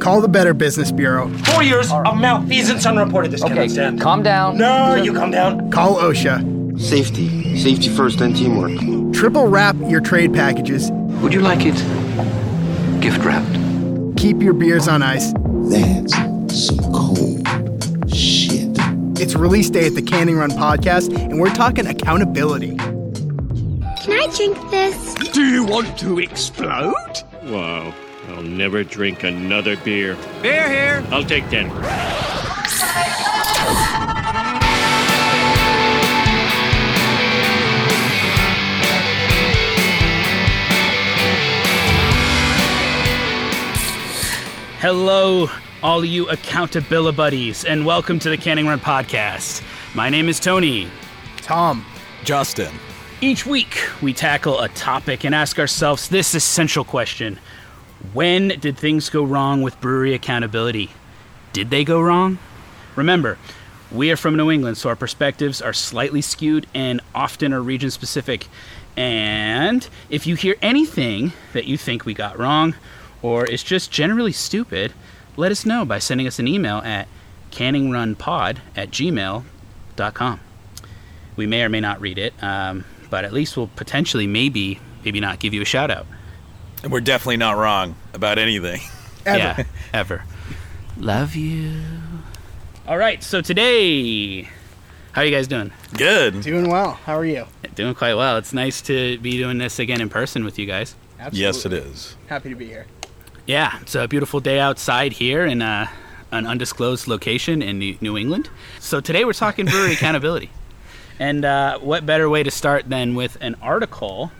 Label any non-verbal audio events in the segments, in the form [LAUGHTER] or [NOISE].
Call the Better Business Bureau. Four years of malfeasance unreported. This Okay, cannot stand. calm down. No, you calm down. Call OSHA. Safety. Safety first, then teamwork. Triple wrap your trade packages. Would you like it gift wrapped? Keep your beers on ice. That's some cold shit. It's release day at the Canning Run podcast, and we're talking accountability. Can I drink this? Do you want to explode? Wow, I'll never drink another beer. Beer here. I'll take 10. Hello, all you accountability buddies, and welcome to the Canning Run podcast. My name is Tony. Tom. Justin. Each week, we tackle a topic and ask ourselves this essential question When did things go wrong with brewery accountability? Did they go wrong? Remember, we are from New England, so our perspectives are slightly skewed and often are region specific. And if you hear anything that you think we got wrong or is just generally stupid, let us know by sending us an email at canningrunpod at gmail.com. We may or may not read it, um, but at least we'll potentially maybe, maybe not give you a shout out. And we're definitely not wrong about anything. Ever. Yeah, ever. Love you. All right, so today, how are you guys doing? Good. Doing well. How are you? Doing quite well. It's nice to be doing this again in person with you guys. Absolutely. Yes, it is. Happy to be here. Yeah, it's a beautiful day outside here in uh, an undisclosed location in New New England. So today we're talking brewery [LAUGHS] accountability. And uh, what better way to start than with an article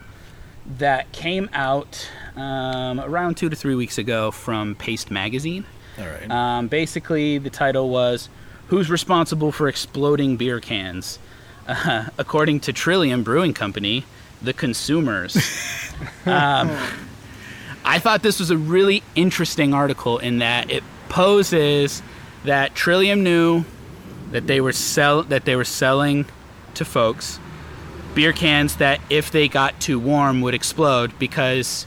that came out um, around two to three weeks ago from Paste Magazine. All right. Um, basically, the title was Who's Responsible for Exploding Beer Cans? Uh, [LAUGHS] according to Trillium Brewing Company, the consumers. [LAUGHS] um, I thought this was a really interesting article in that it poses that Trillium knew that they were sell that they were selling to folks beer cans that if they got too warm would explode because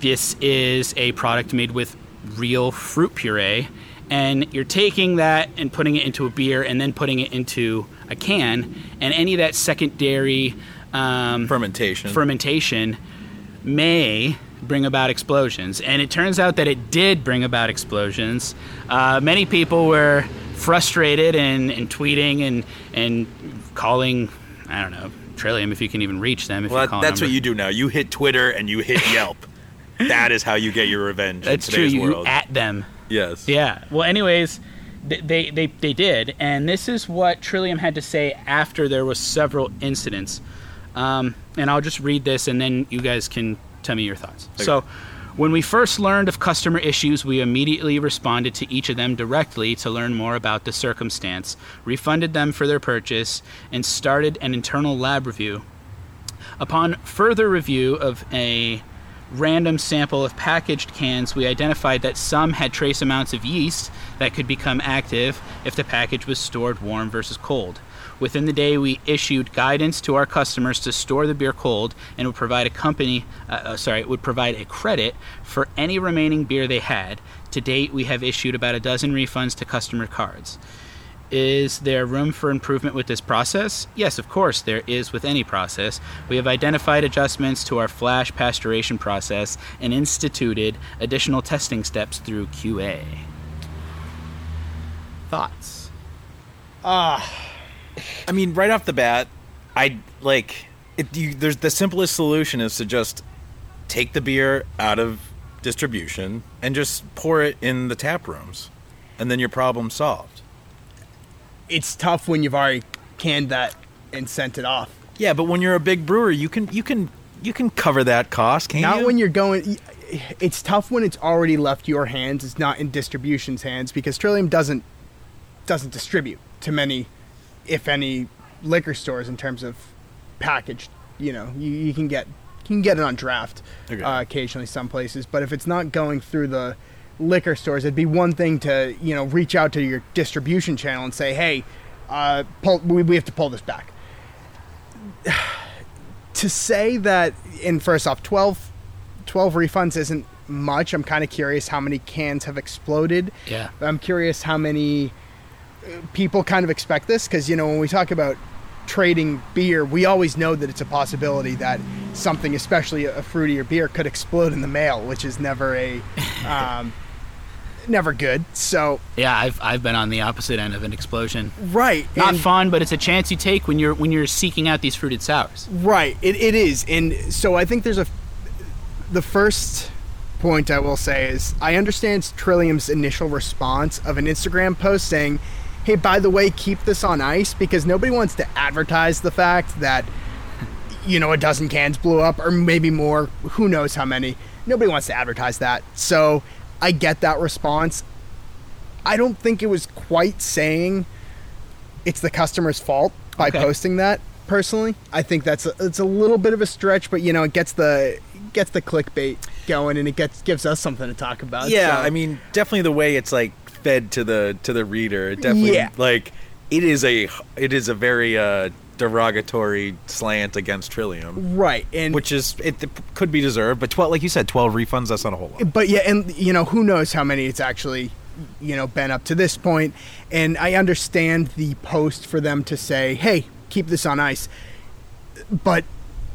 this is a product made with real fruit puree and you're taking that and putting it into a beer and then putting it into a can and any of that secondary um, Fermentation. fermentation may bring about explosions and it turns out that it did bring about explosions uh, many people were frustrated and, and tweeting and, and calling i don't know trillium if you can even reach them if well, you that- call that's them. what you do now. You hit Twitter and you hit Yelp. That is how you get your revenge that's in true you world. at them yes. Yeah. Well, anyways, th- they, they they did, and this is what Trillium had to say after there was several incidents. Um, and I'll just read this, and then you guys can tell me your thoughts. So. When we first learned of customer issues, we immediately responded to each of them directly to learn more about the circumstance, refunded them for their purchase, and started an internal lab review. Upon further review of a random sample of packaged cans, we identified that some had trace amounts of yeast that could become active if the package was stored warm versus cold. Within the day, we issued guidance to our customers to store the beer cold and would provide a company, uh, uh, sorry, would provide a credit for any remaining beer they had. To date, we have issued about a dozen refunds to customer cards. Is there room for improvement with this process? Yes, of course, there is with any process. We have identified adjustments to our flash pasteurization process and instituted additional testing steps through QA. Thoughts? Ah, I mean, right off the bat, I like it. You, there's the simplest solution is to just take the beer out of distribution and just pour it in the tap rooms, and then your problem's solved. It's tough when you've already canned that and sent it off. Yeah, but when you're a big brewer, you can you can you can cover that cost, can't Not you? when you're going. It's tough when it's already left your hands. It's not in distribution's hands because Trillium doesn't doesn't distribute to many, if any, liquor stores in terms of packaged. You know, you, you can get you can get it on draft Okay. uh, occasionally some places, but if it's not going through the liquor stores, it'd be one thing to you know reach out to your distribution channel and say, hey, uh, pull, we, we have to pull this back. [SIGHS] to say that, and first off, 12, 12 refunds isn't much. I'm kind of curious how many cans have exploded. Yeah. I'm curious how many uh, people kind of expect this because you know when we talk about trading beer, we always know that it's a possibility that something, especially a fruitier beer, could explode in the mail, which is never a [LAUGHS] um, never good. So Yeah, I've I've been on the opposite end of an explosion. right, Not and- fun, but it's a chance you take when you're when you're seeking out these fruited sours. Right, it, it is, and so I think there's a. The first point I will say is I understand Trillium's initial response of an Instagram post saying, "Hey, by the way, keep this on ice," because nobody wants to advertise the fact that, you know, a dozen cans blew up, or maybe more. Who knows how many? Nobody wants to advertise that. So I get that response. I don't think it was quite saying it's the customer's fault by Okay. posting that personally i think that's a, it's a little bit of a stretch but you know it gets the gets the clickbait going and it gets gives us something to talk about Yeah, so- I mean, definitely the way it's like fed to the to the reader. It definitely Yeah. like it is a it is a very uh, derogatory slant against Trillium, right and which is it, it could be deserved. But twelve, like you said, twelve refunds. That's not a whole lot. but yeah and you know who knows how many it's actually you know been up to this point. and i understand the post for them to say hey keep this on ice but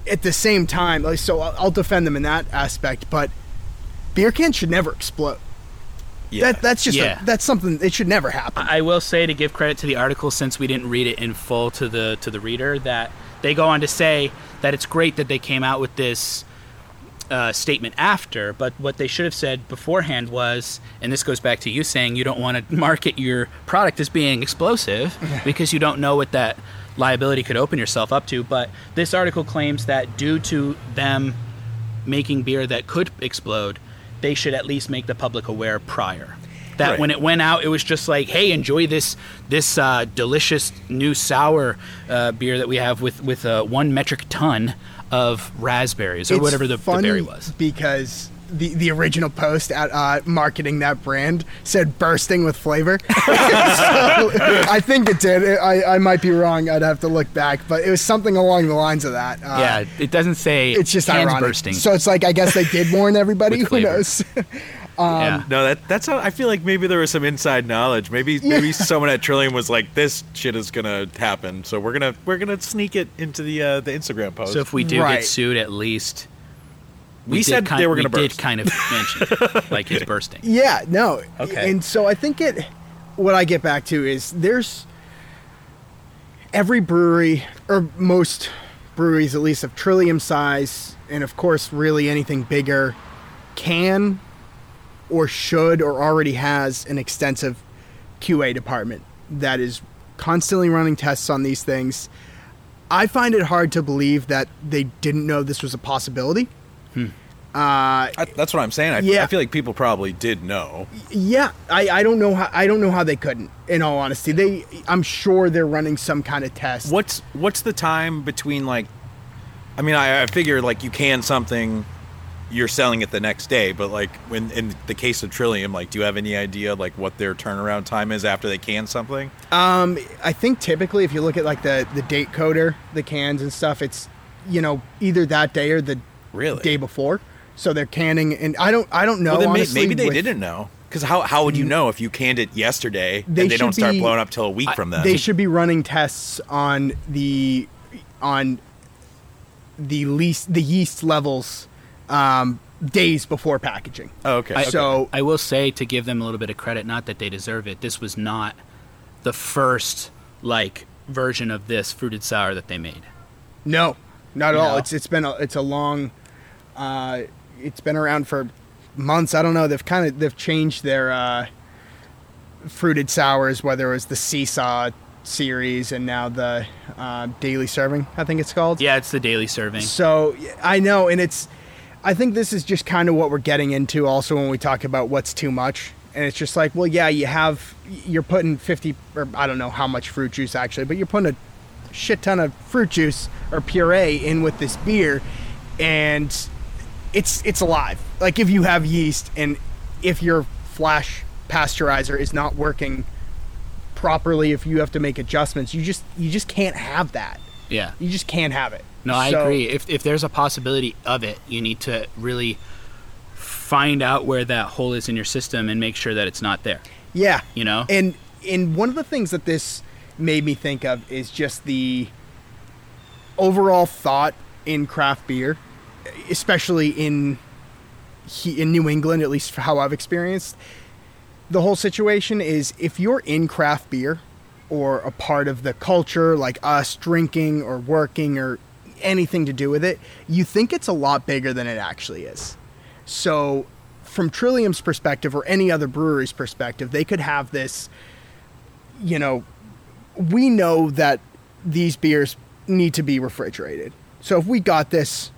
at the same time like so i'll, I'll defend them in that aspect but beer cans should never explode Yeah, that, that's just a- that's something it should never happen I will say to give credit to the article since we didn't read it in full to the to the reader that they go on to say that it's great that they came out with this uh, statement after, but what they should have said beforehand was, and this goes back to you saying you don't want to market your product as being explosive [LAUGHS] because you don't know what that liability could open yourself up to. But this article claims that due to them making beer that could explode, they should at least make the public aware prior. That Right. when it went out, it was just like, "Hey, enjoy this this uh, delicious new sour uh, beer that we have with with uh, one metric ton of raspberries or It's whatever the, the berry was." because the the original post at uh, marketing that brand said bursting with flavor. [LAUGHS] so, I think it did. I, I might be wrong. I'd have to look back, but it was something along the lines of that. Uh, yeah, it doesn't say it's just cans ironic. bursting. So it's like I guess they did warn everybody. Who flavor. knows? [LAUGHS] yeah. No, that that's how I feel like maybe there was some inside knowledge. Maybe maybe someone at Trillium was like, "This shit is gonna happen, so we're gonna we're gonna sneak it into the uh, the Instagram post." So if we do Right. get sued, at least We did said kind, they were gonna did burst. kind of [LAUGHS] mention like it's bursting. Yeah, no. Okay. And so I think it what I get back to is there's every brewery or most breweries at least of trillium size and of course really anything bigger can or should or already has an extensive QA department that is constantly running tests on these things. I find it hard to believe that they didn't know this was a possibility. Uh, I, that's what I'm saying. I, Yeah. I feel like people probably did know. Yeah, I, I don't know how I don't know how they couldn't. In all honesty, they I'm sure they're running some kind of test. What's what's the time between like? I mean, I, I figure like you can something, you're selling it the next day. But like when in the case of Trillium, like, do you have any idea like what their turnaround time is after they can something? Um, I think typically if you look at like the the date coder, the cans and stuff, it's you know either that day or the Really? day before. So they're canning, and I don't I don't know. well, honestly, maybe they with- didn't know. Because how, how would you know if you canned it yesterday They and they don't start be- blowing up till a week from then? They should be running tests on the on the least the yeast levels um, days before packaging. Oh, okay. I, okay. So I will say to give them a little bit of credit, not that they deserve it. This was not the first like version of this fruited sour that they made. No, not at all. No. It's it's been a it's a long, uh, it's been around for months. I don't know. They've kind of they've changed their uh, fruited sours, whether it was the Seesaw series and now the uh, Daily Serving. I think it's called. Yeah, it's the daily serving. So I know, and it's. I think this is just kind of what we're getting into. Also, when we talk about what's too much, and it's just like, well, yeah, you have you're putting fifty or I don't know how much fruit juice actually, but you're putting a shit ton of fruit juice or puree in with this beer, and it's it's alive. Like if you have yeast and if your flash pasteurizer is not working properly, if you have to make adjustments, you just you just can't have that. Yeah. You just can't have it. No, I So- agree. If if there's a possibility of it, you need to really find out where that hole is in your system and make sure that it's not there. Yeah. You know? And and one of the things that this made me think of is just the overall thought in craft beer, especially in he, in New England, at least how I've experienced. The whole situation is if you're in craft beer or a part of the culture like us drinking or working or anything to do with it, you think it's a lot bigger than it actually is. So, from Trillium's perspective or any other brewery's perspective, they could have this, you know, we know that these beers need to be refrigerated. So, if we got this,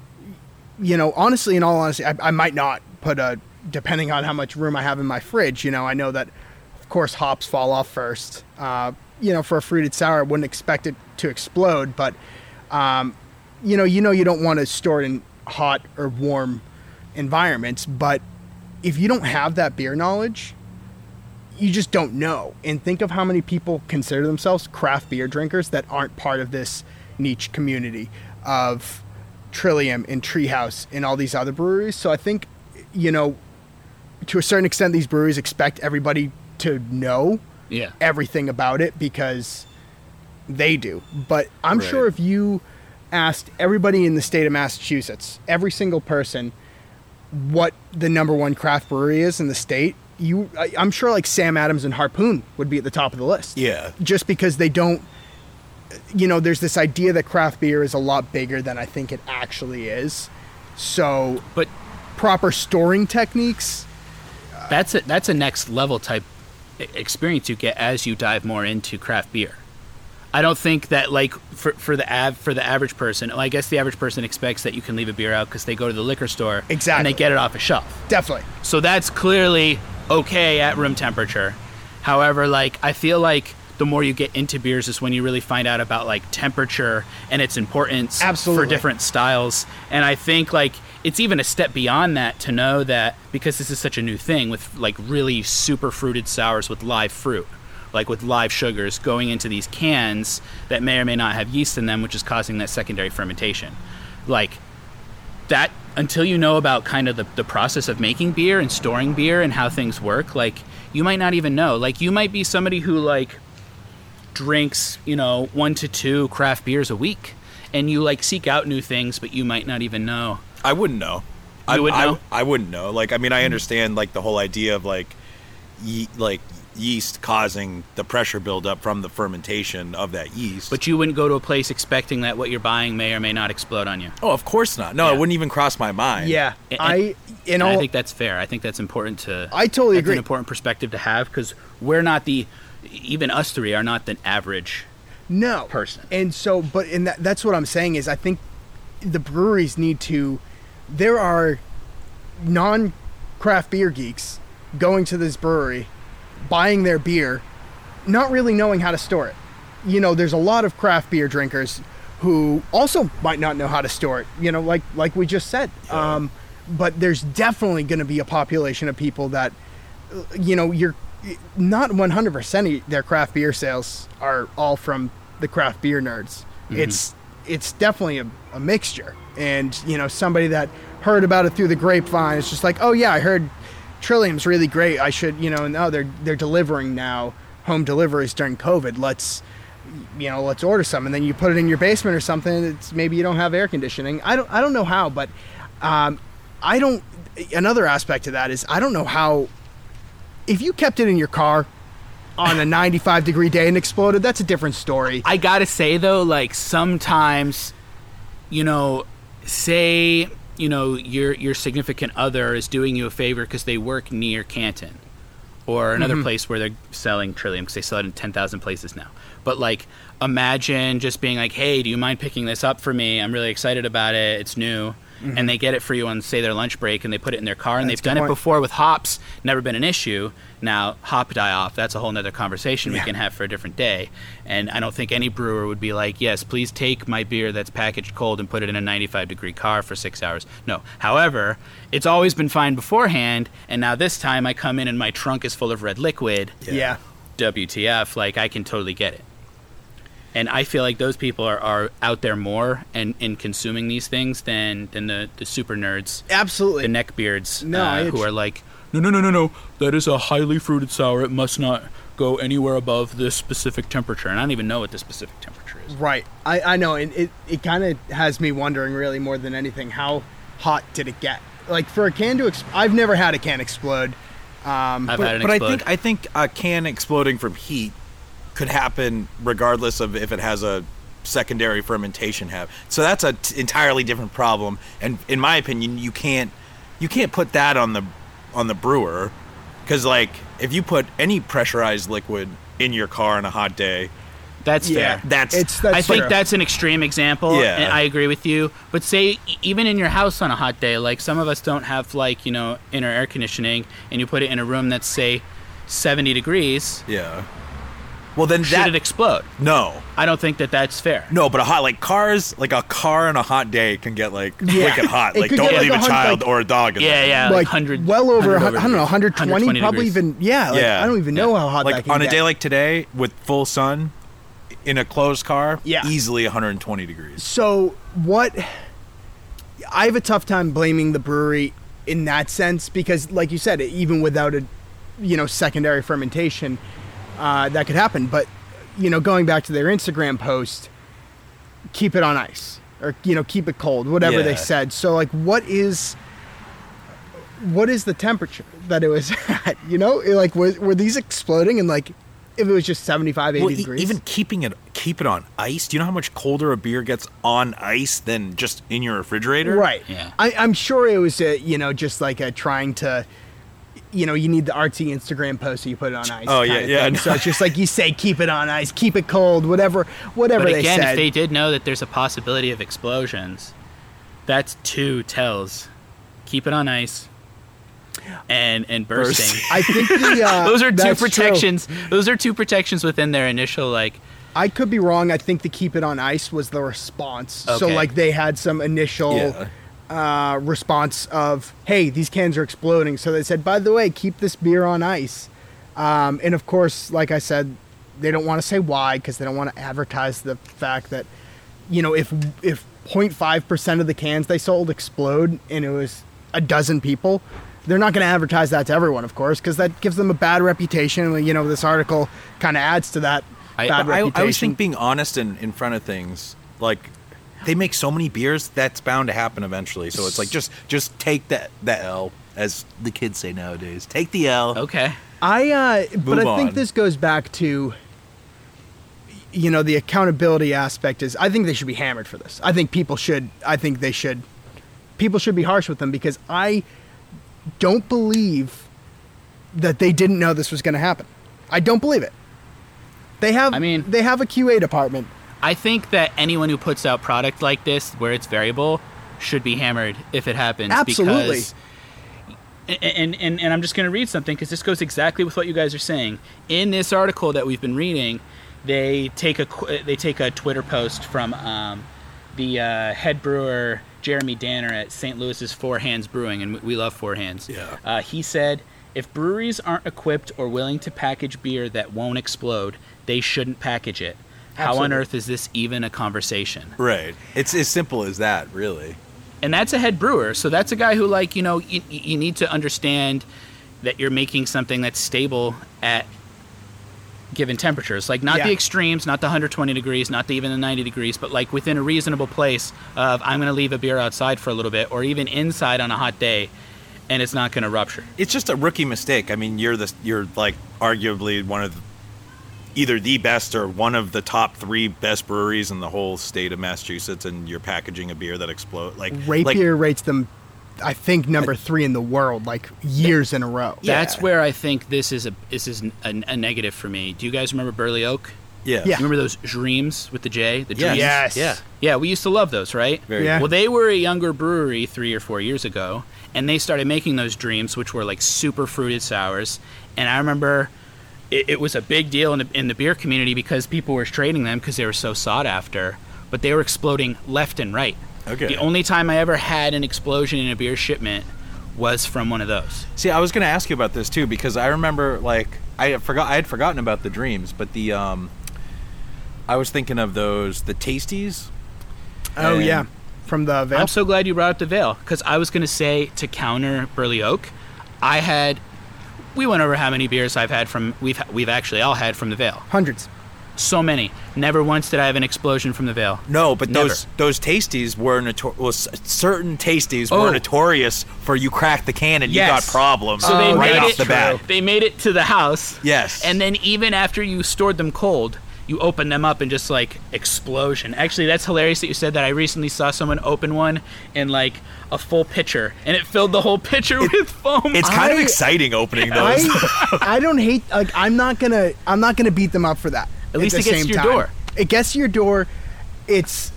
you know, honestly, in all honesty, I, I might not put a, depending on how much room I have in my fridge, you know, I know that, of course, hops fall off first. Uh, you know, for a fruited sour, I wouldn't expect it to explode, but, um, you know, you know, you don't want to store it in hot or warm environments, but if you don't have that beer knowledge, you just don't know. And think of how many people consider themselves craft beer drinkers that aren't part of this niche community of Trillium and Treehouse and all these other breweries. So I think, you know, to a certain extent, these breweries expect everybody to know Yeah. everything about it because they do. But I'm Right. sure if you asked everybody in the state of Massachusetts, every single person, what the number one craft brewery is in the state, you, I, I'm sure like Sam Adams and Harpoon would be at the top of the list. Yeah. Just because they don't, you know, there's this idea that craft beer is a lot bigger than I think it actually is. So, But proper storing techniques. that's a that's a next level type experience you get as you dive more into craft beer. I don't think that like for for the av- for the average person. Well, I guess the average person expects that you can leave a beer out because they go to the liquor store exactly and they get it off a shelf. Definitely. So that's clearly okay at room temperature. However, like I feel like the more you get into beers is when you really find out about like temperature and its importance Absolutely. for different styles. And I think like it's even a step beyond that to know that because this is such a new thing with like really super fruited sours with live fruit, like with live sugars going into these cans that may or may not have yeast in them, which is causing that secondary fermentation. Like that until you know about kind of the, the process of making beer and storing beer and how things work like you might not even know like you might be somebody who like drinks you know one to two craft beers a week and you like seek out new things but you might not even know I wouldn't know. You I, wouldn't I, know? I wouldn't know. Like, I mean, I understand like the whole idea of like, ye- like yeast causing the pressure buildup from the fermentation of that yeast. but you wouldn't go to a place expecting that what you're buying may or may not explode on you oh, of course not. No, Yeah. it wouldn't even cross my mind. Yeah. And- I, in and all, i think that's fair i think that's important to I totally that's agree. an important perspective to have because we're not the even us three are not the average no person. And so, but and that, that's what I'm saying is I think the breweries need to. There are non-craft beer geeks going to this brewery, buying their beer, not really knowing how to store it. You know, there's a lot of craft beer drinkers who also might not know how to store it. You know, like like we just said. Um, but there's definitely going to be a population of people that, you know, you're not 100% their craft beer sales are all from the craft beer nerds. It's it's definitely a, a mixture. And, you know, somebody that heard about it through the grapevine is just like, oh yeah, I heard Trillium's really great. I should, you know, oh, they're they're delivering now home deliveries during COVID. Let's you know, let's order some, and then you put it in your basement or something. It's maybe you don't have air conditioning. I don't, I don't know how, but um, I don't. Another aspect of that is I don't know how. If you kept it in your car on a 95 degree day and exploded, that's a different story. I gotta say though, like sometimes, you know, say you know your your significant other is doing you a favor because they work near Canton, or another mm-hmm. place where they're selling Trillium because they sell it in ten thousand places now. But like, imagine just being like, "Hey, do you mind picking this up for me? I'm really excited about it. It's new." Mm-hmm. And they get it for you on say their lunch break, and they put it in their car, and That's they've done good it before with hops, never been an issue. Now hop die off, that's a whole nother conversation we can have for a different day. And I don't think any brewer would be like, yes, please take my beer that's packaged cold and put it in a 95 degree car for six hours. No. However, it's always been fine beforehand, and now this time I come in and my trunk is full of red liquid. yeah. WTF? Like I can totally get it. And I feel like those people are, are out there more and in consuming these things than than the, the super nerds, Absolutely. the neckbeards, No, uh, who are like, no, no, no, no, no, that is a highly fruited sour. It must not go anywhere above this specific temperature, and I don't even know what the specific temperature is. Right. I, I know, and it, it kind of has me wondering, really, more than anything, how hot did it get? Like, for a can to explode, I've never had a can explode. Um, I've but, had it but I think I think a can exploding from heat could happen regardless of if it has a secondary fermentation have. So that's a t- entirely different problem. And in my opinion, you can't you can't put that on the on the brewer because like if you put any pressurized liquid in your car on a hot day, That's yeah, fair. that's it's that's I think that's an extreme example, Yeah. and I agree with you. But say e- even in your house on a hot day, like some of us don't have like you know inner air conditioning, and you put it in a room that's say seventy degrees, yeah. Well, then should that it explode? no. I don't think that that's fair. No, but a hot like cars, like a car on a hot day can get like Yeah. wicked hot. It Like don't get, leave like, a a child like- or a dog. In Yeah, there. yeah, like, like hundred, well over, 100 I don't know, 120, 120 probably degrees. even, yeah, like, Yeah. I don't even know how hot that like can on a get. day like today with full sun in a closed car. Yeah. easily 120 degrees. So what? I have a tough time blaming the brewery in that sense because, like you said, even without a, you know, secondary fermentation, uh, that could happen. But you know, going back to their Instagram post, keep it on ice or you know, keep it cold, whatever they said. So like, what is? What is the temperature that it was [LAUGHS] at? You know, like was, were these exploding and like if it was just 75, 80 Well, e- degrees? even keeping it keep it on ice. Do you know how much colder a beer gets on ice than just in your refrigerator? Right. Yeah. I, I'm sure it was, a, you know, just like a trying to, you know, you need the artsy Instagram post so you put it on ice. Oh, yeah, yeah, thing. no. So it's just like you say, keep it on ice, keep it cold, whatever, whatever But they again, said. if they did know that there's a possibility of explosions, that's two tells. Keep it on ice. And and bursting. I think the [LAUGHS] uh, Those are two that's true. protections. Those are two protections within their initial like. I could be wrong. I think the keep it on ice was the response. So like they had some initial Yeah. Uh, response of, "Hey, these cans are exploding." So they said, "By the way, keep this beer on ice." Um, and of course, like I said, they don't want to say why because they don't want to advertise the fact that, you know, if if 0.5 percent of the cans they sold explode and it was a dozen people, they're not going to advertise that to everyone, of course, because that gives them a bad reputation. You know, this article kind of adds to that I- bad I, I always think being honest in, in front of things, like they make so many beers, that's bound to happen eventually. So it's like just just take that that L, as the kids say nowadays. Take the L. Okay. I uh but I think on. this goes back to you know the accountability aspect is I think they should be hammered for this. I think people should I think they should people should be harsh with them because I don't believe that they didn't know this was going to happen. I don't believe it. They have I mean- they have a QA department. I think that anyone who puts out product like this, where it's variable, should be hammered if it happens. Absolutely. Because, and, and, and I'm just going to read something because this goes exactly with what you guys are saying. In this article that we've been reading, they take a they take a Twitter post from um, the uh, head brewer Jeremy Danner at St. Louis's Four Hands Brewing, and we love Four Hands. Yeah. Uh, he said, if breweries aren't equipped or willing to package beer that won't explode, they shouldn't package it. How on earth is this even a conversation? Right. It's as simple as that, really. And that's a head brewer, so that's a guy who, like, you know, you, you need to understand that you're making something that's stable at given temperatures. Like, not Yeah. the extremes, not the 120 degrees, not the, even the 90 degrees, but like within a reasonable place of I'm going to leave a beer outside for a little bit, or even inside on a hot day, and it's not going to rupture. It's just a rookie mistake. I mean, you're the you're like arguably one of the, either the best or one of the top three best breweries in the whole state of Massachusetts, and you're packaging a beer that explodes. Like RateBeer rates them I think number 3 in the world like years in a row. That's Yeah. where I think this is a this is a, a negative for me. Do you guys remember Burley Oak? yeah, Yeah. Remember those dreams with the J? The dreams? Yes. Yeah. Yeah, we used to love those, right? Very Yeah. Well, they were a younger brewery three or four years ago, and they started making those dreams, which were like super fruited sours. And I remember it, it was a big deal in the, in the beer community because people were trading them because they were so sought after. But they were exploding left and right. Okay. The only time I ever had an explosion in a beer shipment was from one of those. See, I was going to ask you about this too because I remember like I had forgot I had forgotten about the dreams, but the um I was thinking of those the tasties. Oh And- yeah, from the Veil. I'm so glad you brought up the Veil because I was gonna say to counter Burley Oak, I had. We went over how many beers I've had from we've we've actually all had from the Veil. Hundreds. So many. Never once did I have an explosion from the Veil. No, but Never. those those tasties were notor- well, certain tasties Oh. were notorious for you crack the can and you got problems So they right made off it the bat. They made it to the house. Yes. And then even after you stored them cold, you open them up and just like explosion. Actually, that's hilarious that you said that. I recently saw someone open one in like a full pitcher, and it filled the whole pitcher with foam. It's kind of exciting opening those. I, [LAUGHS] I don't hate like I'm not gonna I'm not gonna beat them up for that. At least the it gets same to your time. door. It gets to your door. It's it,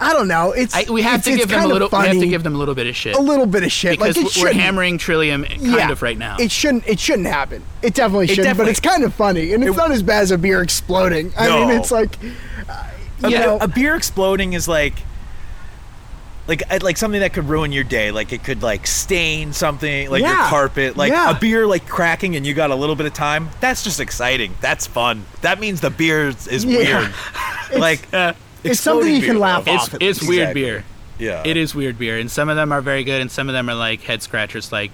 I don't know. It's I, we have it's, to give them a kind of little. We have to give them a little bit of shit a little bit of shit because like it we're hammering Trillium kind yeah, of right now. It shouldn't it shouldn't happen. It definitely shouldn't. definitely- but it's kind of funny, and it's not as bad as a beer exploding. I No. mean, it's like uh, a, you know, a beer exploding is like like uh, like something that could ruin your day like it could like stain something like your carpet like Yeah. a beer like cracking and you got a little bit of time that's just exciting that's fun that means the beer is, is Yeah. weird [LAUGHS] like it's something exploding you can laugh though. it's off. at it's weird Exactly. beer. yeah It is weird beer, and some of them are very good, and some of them are like head scratchers. Like,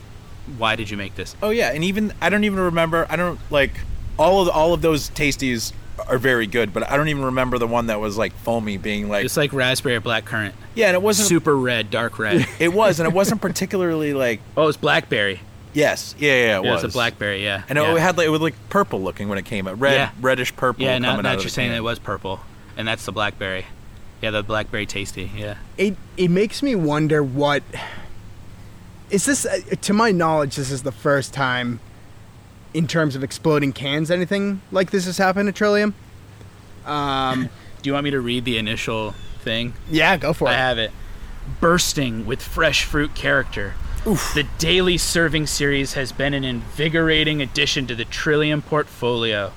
why did you make this? oh yeah and even i don't even remember i don't like all of all of those tasties are very good but i don't even remember the one that was like foamy being like It's like raspberry or black currant, yeah and it wasn't super red, dark red. [LAUGHS] it was and it wasn't particularly like [LAUGHS] oh, it's blackberry. yes yeah yeah, yeah it Yeah, was it's a blackberry. Yeah, And yeah. it had like it was like purple looking when it came out, red, Yeah. reddish purple. Yeah, now, coming now out that of you're saying that it was purple, and that's the blackberry. Yeah, the blackberry tasty. Yeah. it it makes me wonder what is this uh, to my knowledge this is the first time in terms of exploding cans anything like this has happened at Trillium um [LAUGHS] Do you want me to read the initial thing? yeah go for I it I have it. Bursting with fresh fruit character. The daily serving series has been an invigorating addition to the Trillium portfolio.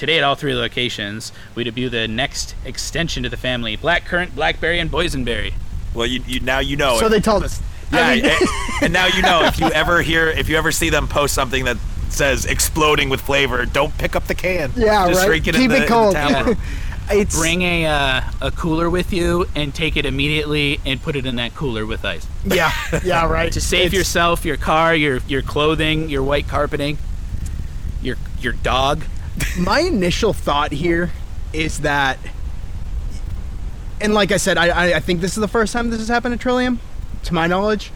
Today, at all three locations, we debut the next extension to the family: blackcurrant, blackberry, and boysenberry. Well, you, you now you know. so it. they told us yeah, I mean- and, [LAUGHS] and now you know if you ever hear if you ever see them post something that says exploding with flavor, don't pick up the can. yeah just right drink it keep in the, it the cold tap room. [LAUGHS] it's Bring a uh, a cooler with you and take it immediately and put it in that cooler with ice yeah yeah [LAUGHS] right to save It's- yourself, your car, your your clothing, your white carpeting, your your dog. My initial thought here is that and like I said, I, I, think this is the first time this has happened at Trillium, to my knowledge.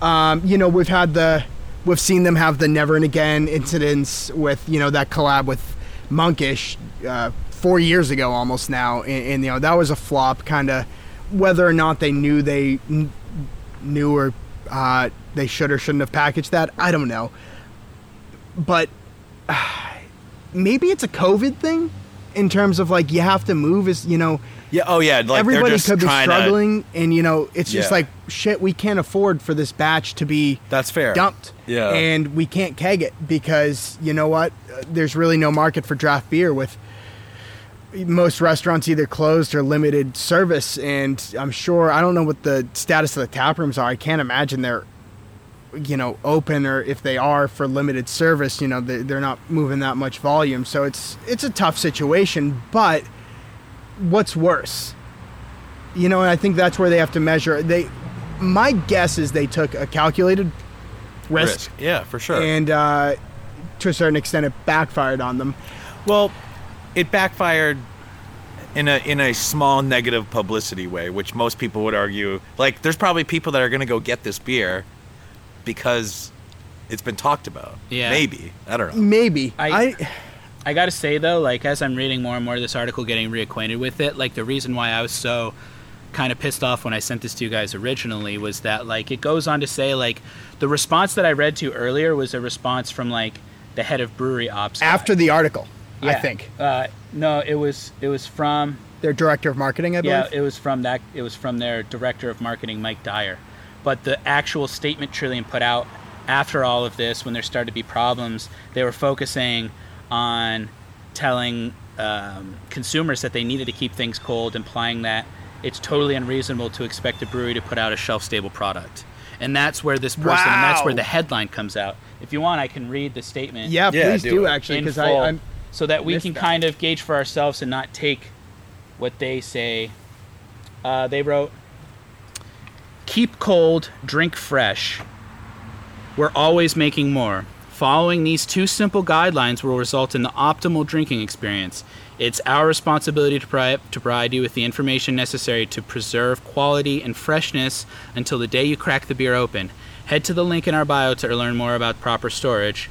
Um, you know, we've had the we've seen them have the never and again incidents with, you know, that collab with Monkish uh, four years ago almost now. And, and you know, that was a flop kinda whether or not they knew they kn- knew or uh, they should or shouldn't have packaged that, I don't know. But maybe it's a COVID thing in terms of like you have to move is you know Yeah. Oh yeah. Like they're everybody just could be struggling and you know it's just Yeah. like shit we can't afford for this batch to be that's fair. dumped Yeah. and we can't keg it because you know what there's really no market for draft beer with most restaurants either closed or limited service and i'm sure i don't know what the status of the tap rooms are i can't imagine they're you know open or if they are for limited service you know they- they're not moving that much volume so it's it's a tough situation but what's worse you know and i think that's where they have to measure they my guess is they took a calculated risk, Risk. Yeah, for sure. and uh, to a certain extent it backfired on them Well, it backfired in a in a small negative publicity way, which most people would argue. Like, there's probably people that are going to go get this beer because it's been talked about. Yeah. maybe I don't know. maybe I- I I gotta say though, like as I'm reading more and more of this article, getting reacquainted with it, like the reason why I was so kind of pissed off when I sent this to you guys originally was that like it goes on to say like the response that I read to earlier was a response from like the head of brewery ops after the article i think Uh, no, it was it was from their director of marketing i believe yeah, it was from that. It was from their director of marketing, Mike Dyer. But the actual statement Trillium put out after all of this, when there started to be problems, they were focusing on telling um, consumers that they needed to keep things cold, implying that it's totally unreasonable to expect a brewery to put out a shelf-stable product. And that's where this person, and that's where the headline comes out. If you want, I can read the statement. yeah, Yeah, please do do, actually because full. i'm so that we can that. kind of gauge for ourselves and not take what they say. Uh, they wrote, "Keep cold, drink fresh. We're always making more. Following these two simple guidelines will result in the optimal drinking experience. It's our responsibility to, provide you with the information necessary to preserve quality and freshness until the day you crack the beer open. Head to the link in our bio to learn more about proper storage.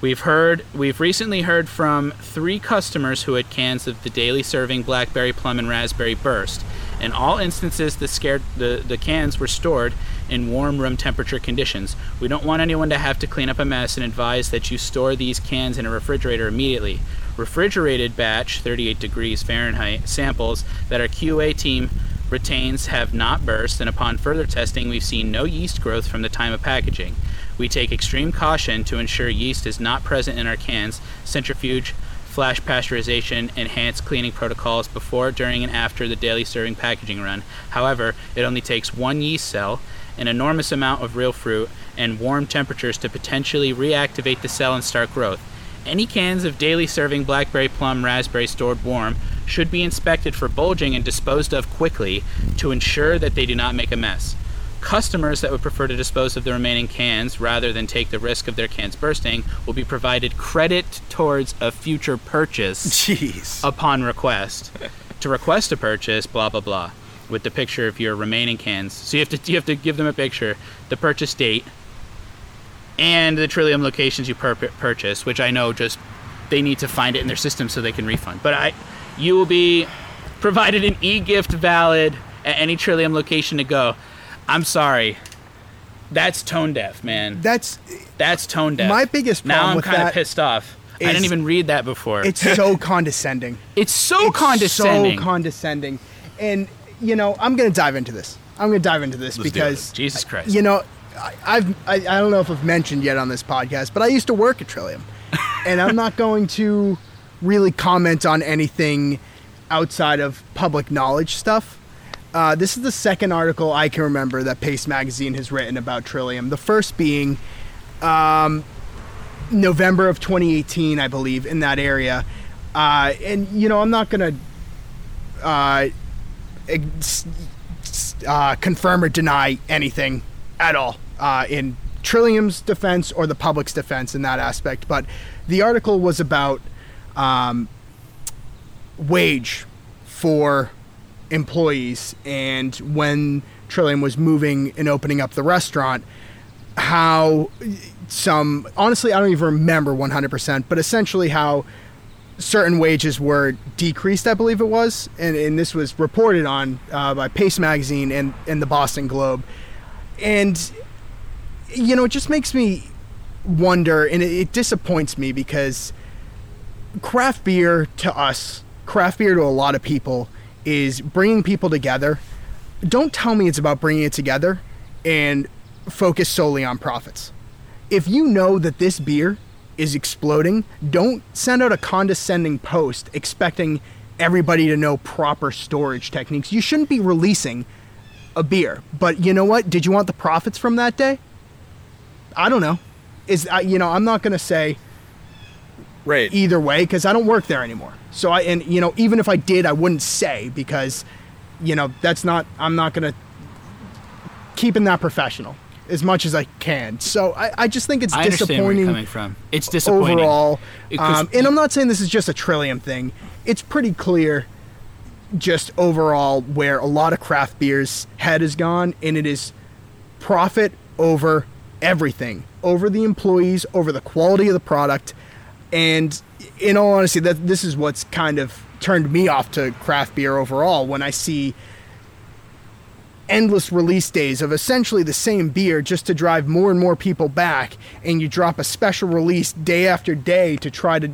We've heard we've recently heard from three customers who had cans of the daily serving blackberry plum and raspberry burst. In all instances the scared the, the cans were stored in warm room temperature conditions. We don't want anyone to have to clean up a mess and advise that you store these cans in a refrigerator immediately. Refrigerated batch 38 degrees Fahrenheit samples that our QA team retains have not burst and upon further testing we've seen no yeast growth from the time of packaging. We take extreme caution to ensure yeast is not present in our cans, centrifuge, flash pasteurization, enhanced cleaning protocols before, during, and after the daily serving packaging run. However, it only takes one yeast cell, an enormous amount of real fruit, and warm temperatures to potentially reactivate the cell and start growth. Any cans of daily serving blackberry plum raspberry stored warm should be inspected for bulging and disposed of quickly to ensure that they do not make a mess. Customers that would prefer to dispose of the remaining cans rather than take the risk of their cans bursting will be provided credit towards a future purchase [LAUGHS] Jeez. upon request. to request a purchase, blah blah blah, with the picture of your remaining cans. So you have to you have to give them a picture, the purchase date, and the Trillium locations you pur- purchase, which I know just they need to find it in their system so they can refund. But I, you will be provided an e-gift valid at any Trillium location to go. I'm sorry. That's tone deaf, man. That's That's tone deaf. My biggest now I'm with kind of that pissed off. I is- didn't even read that before. it's so [LAUGHS] condescending. it's so It's condescending. So condescending. And you know, I'm gonna dive into this. I'm gonna dive into this Let's do because Jesus Christ. you know, I, I've I, I don't know if I've mentioned yet on this podcast, but I used to work at Trillium, [LAUGHS] and I'm not going to really comment on anything outside of public knowledge stuff. Uh, this is the second article I can remember that Paste Magazine has written about Trillium. The first being um, November of 2018, I believe, in that area. Uh, and you know, I'm not gonna uh, uh, confirm or deny anything at all uh, in Trillium's defense or the public's defense in that aspect. But the article was about um, wage for employees and when Trillium was moving and opening up the restaurant, how some honestly I don't even remember 100%, but essentially how certain wages were decreased, I believe it was, and, and this was reported on uh, by Paste Magazine and, and the Boston Globe. And, you know, it just makes me wonder, and it, it disappoints me because craft beer to us, craft beer to a lot of people, is bringing people together. Don't tell me it's about bringing it together and focus solely on profits. If you know that this beer is exploding, don't send out a condescending post expecting everybody to know proper storage techniques. You shouldn't be releasing a beer. But you know what? Did you want the profits from that day? I don't know. Is uh, you know, I'm not going to say Right. either way because I don't work there anymore. So I and you know even if I did, I wouldn't say because you know that's not I'm not gonna keeping that professional as much as I can. So I, I just think it's I understand where you're disappointing coming from. It's disappointing overall. Um, and I'm not saying this is just a Trillium thing. It's pretty clear just overall where a lot of craft beers head is gone and it is profit over everything over the employees over the quality of the product and in all honesty that this is what's kind of turned me off to craft beer overall. When i see endless release days of essentially the same beer just to drive more and more people back and you drop a special release day after day to try to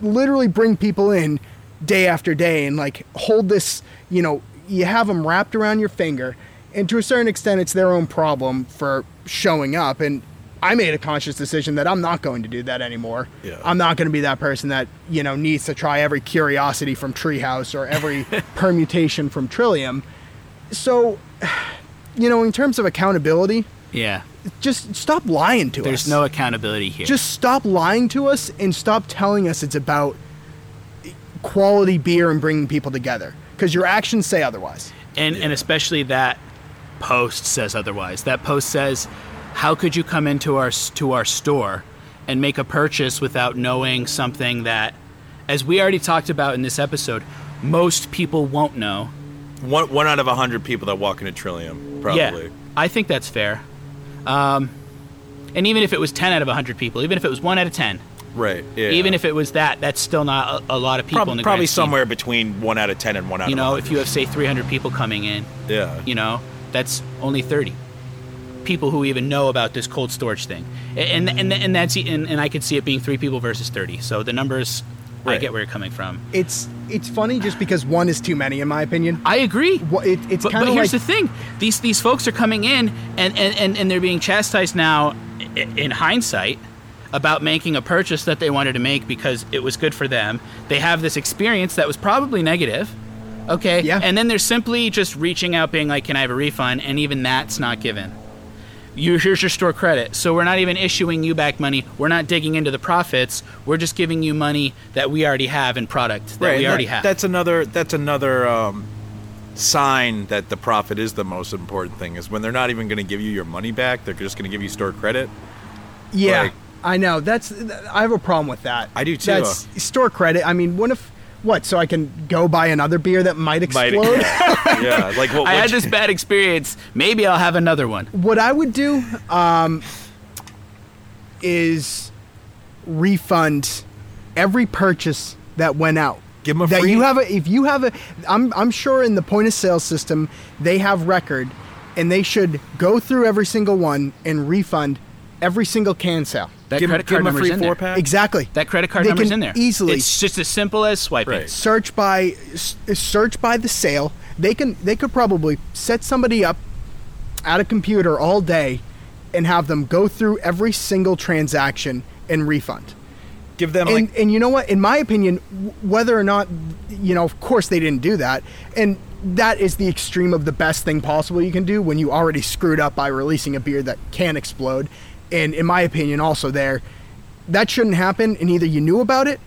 literally bring people in day after day and like hold this you know you have them wrapped around your finger and to a certain extent it's their own problem for showing up. And I made a conscious decision that I'm not going to do that anymore. Yeah. I'm not going to be that person that, you know, needs to try every curiosity from Treehouse or every [LAUGHS] permutation from Trillium. So, you know, in terms of accountability, Yeah. just stop lying to There's us. There's no accountability here. just stop lying to us and stop telling us it's about quality beer and bringing people together because your actions say otherwise. and and especially that post says otherwise. That post says, "How could you come into our to our store and make a purchase without knowing something that, as we already talked about in this episode, most people won't know." One one out of a hundred people that walk into Trillium, probably. Yeah, I think that's fair. Um, and even if it was ten out of hundred people, even if it was one out of ten, Right. Yeah. even if it was that, that's still not a, a lot of people. Prob- in the probably scheme. somewhere between one out of ten and one out You know, 100. if you have say 300 people coming in, yeah. you know, that's only 30 people who even know about this cold storage thing. And and and that's and, and I could see it being 3 people versus 30. So the numbers I get where you're coming from. It's it's funny just because one is too many in my opinion. I agree. Well, it, it's But, kind but of like here's the thing: these these folks are coming in, and and, and, and they're being chastised now, in hindsight, about making a purchase that they wanted to make because it was good for them. They have this experience that was probably negative, okay? Yeah. And then they're simply just reaching out, being like, "Can I have a refund?" And even that's not given. You here's your store credit, so we're not even issuing you back money. We're not digging into the profits. We're just giving you money that we already have in product that right. we already that- have. That's another. That's another um, sign that the profit is the most important thing. Is when they're not even going to give you your money back. They're just going to give you store credit. yeah, like- I know. That's I have a problem with that. I do too. That's store credit. I mean, what if what? So I can go buy another beer that might Might- explode. [LAUGHS] yeah. Like what? [LAUGHS] I had you- this bad experience. Maybe I'll have another one. what I would do um, is refund every purchase that went out. Give 'em a that free- you have a if you have a I'm I'm sure in the point of sale system they have record and they should go through every single one and refund every single can sale. That Give 'em- credit card a number's free in there. four-pack? Exactly. That credit card They number's can in there. easily- It's just as simple as swiping. Right. search by search by the sale. They can they could probably set somebody up at a computer all day and have them go through every single transaction and refund. give them and, like and you know what? In my opinion, whether or not, you know, of course they didn't do that. And that is the extreme of the best thing possible you can do when you already screwed up by releasing a beer that can explode. And in my opinion, also there, that shouldn't happen. And either you knew about it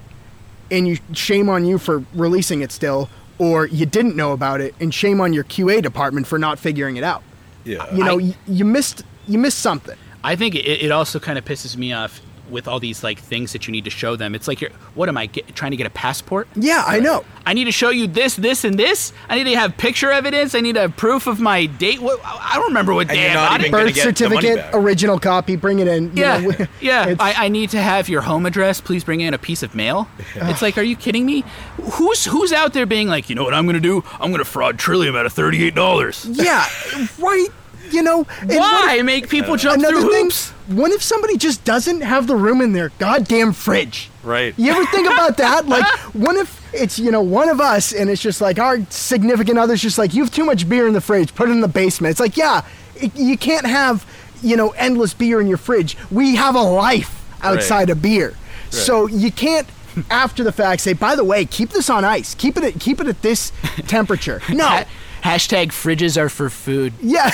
and you shame on you for releasing it still, or you didn't know about it and shame on your QA department for not figuring it out. yeah. You know, I- you, you missed you missed something. I think it, it also kind of pisses me off with all these like things that you need to show them. It's like you're what am I get, trying to get a passport? Yeah, I know. I need to show you this, this, and this. I need to have picture evidence. I need to have proof of my date. What, I don't remember what And day I not got even it. Birth get the money certificate, back. original copy, bring it in. you Yeah, know, [LAUGHS] yeah. I, I need to have your home address. Please bring in a piece of mail. It's like, are you kidding me? Who's who's out there being like, you know what I'm gonna do? I'm gonna fraud Trillium out of thirty eight dollars. Yeah, [LAUGHS] right. You know, and what Why if- make people jump another through thing? hoops? What if somebody just doesn't have the room in their goddamn fridge? Right. You ever think about [LAUGHS] that? Like, what if it's you know one of us and it's just like our significant other's just like you have too much beer in the fridge, put it in the basement. It's like yeah, it, you can't have you know endless beer in your fridge. We have a life outside of beer, so you can't. After the fact, say, by the way, keep this on ice. Keep it at keep it at this temperature. [LAUGHS] No, Ha- hashtag fridges are for food. yeah.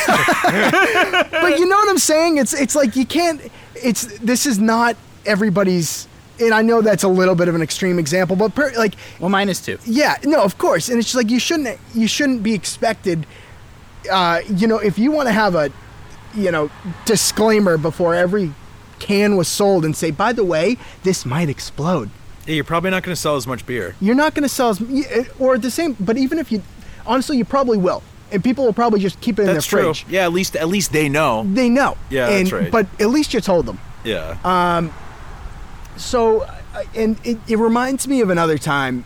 but you know what I'm saying? It's it's like you can't it's this is not everybody's and I know that's a little bit of an extreme example, but per, like Well, mine is too. yeah, no, of course. And it's just like you shouldn't you shouldn't be expected uh, you know, if you want to have a you know, disclaimer before every can was sold and say, by the way, this might explode. Yeah, you're probably not going to sell as much beer. You're not going to sell as y- or the same, but even if you honestly, you probably will. And people will probably just keep it in That's their true. fridge. Yeah, at least at least they know. They know. Yeah, and, that's right. But at least you told them. Yeah. Uh, So, and it, it reminds me of another time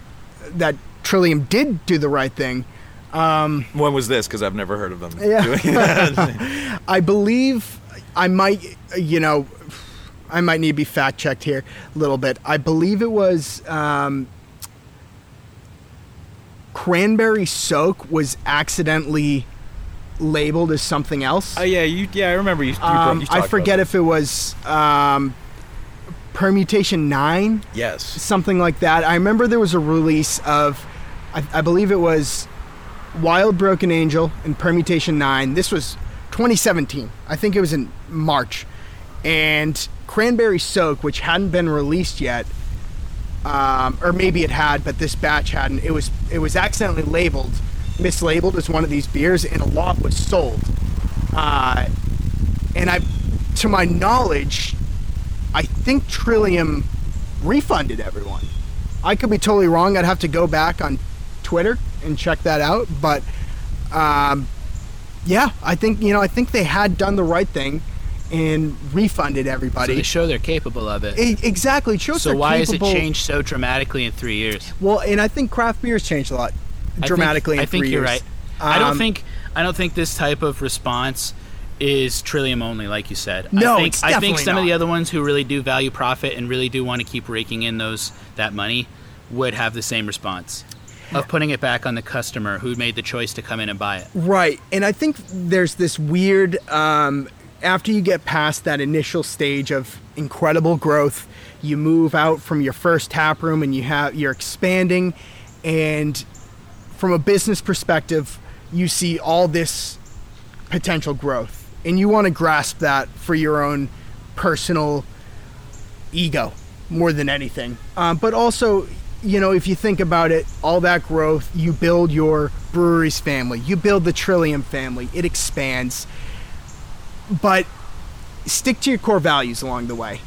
that Trillium did do the right thing. when was this? Because I've never heard of them. [LAUGHS] Yeah. doing [LAUGHS] that. I believe I might, you know, I might need to be fact checked here a little bit. I believe it was um, cranberry soak was accidentally labeled as something else. oh yeah, you. Yeah, I remember you. you, Um, you I forget if it was um, permutation nine. Yes. something like that. I remember there was a release of, I, I believe it was Wild Broken Angel and Permutation 9. This was 2017. I think it was in March. And Cranberry Soak, which hadn't been released yet, um, or maybe it had, but this batch hadn't. It was it was accidentally labeled, mislabeled as one of these beers, and a lot was sold. Uh, and I, to my knowledge, I think Trillium refunded everyone. I could be totally wrong. I'd have to go back on Twitter and check that out. But um, yeah, I think you know I think they had done the right thing and refunded So everybody. they show they're capable of it. Exactly. It shows so why has it changed so dramatically in three years? Well, and I think craft beer's changed a lot I dramatically. Think, I think you're years. right. I don't Um, think I don't think this type of response is Trillium only, like you said. No, I think, I think some of the other ones who really do value profit and really do want to keep raking in those that money would have the same response of putting it back on the customer who made the choice to come in and buy it. Right. And I think there's this weird um, after you get past that initial stage of incredible growth, you move out from your first tap room and you have you're expanding and from a business perspective, you see all this potential growth and you want to grasp that for your own personal ego more than anything. Um, but also, you know, if you think about it, all that growth, you build your brewery's family, you build the Trillium family, it expands. But stick to your core values along the way.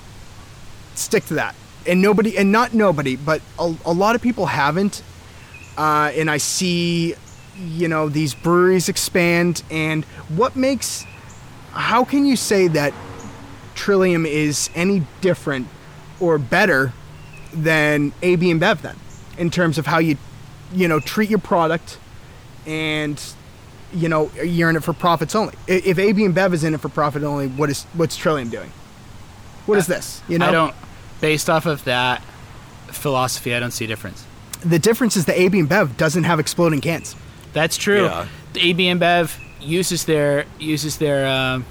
Stick to that. And nobody, and not nobody, but a, a lot of people haven't. Uh, and I see, you know, these breweries expand. And what makes, how can you say that Trillium is any different or better than AB InBev then, in terms of how you, you know, treat your product, and you know you're in it for profits only. If AB InBev is in it for profit only, what is what's Trillium doing? What is this? You know, I don't based off of that philosophy, I don't see a difference. the difference is the AB InBev doesn't have exploding cans. That's true. Yeah. The AB InBev uses their uses their uh,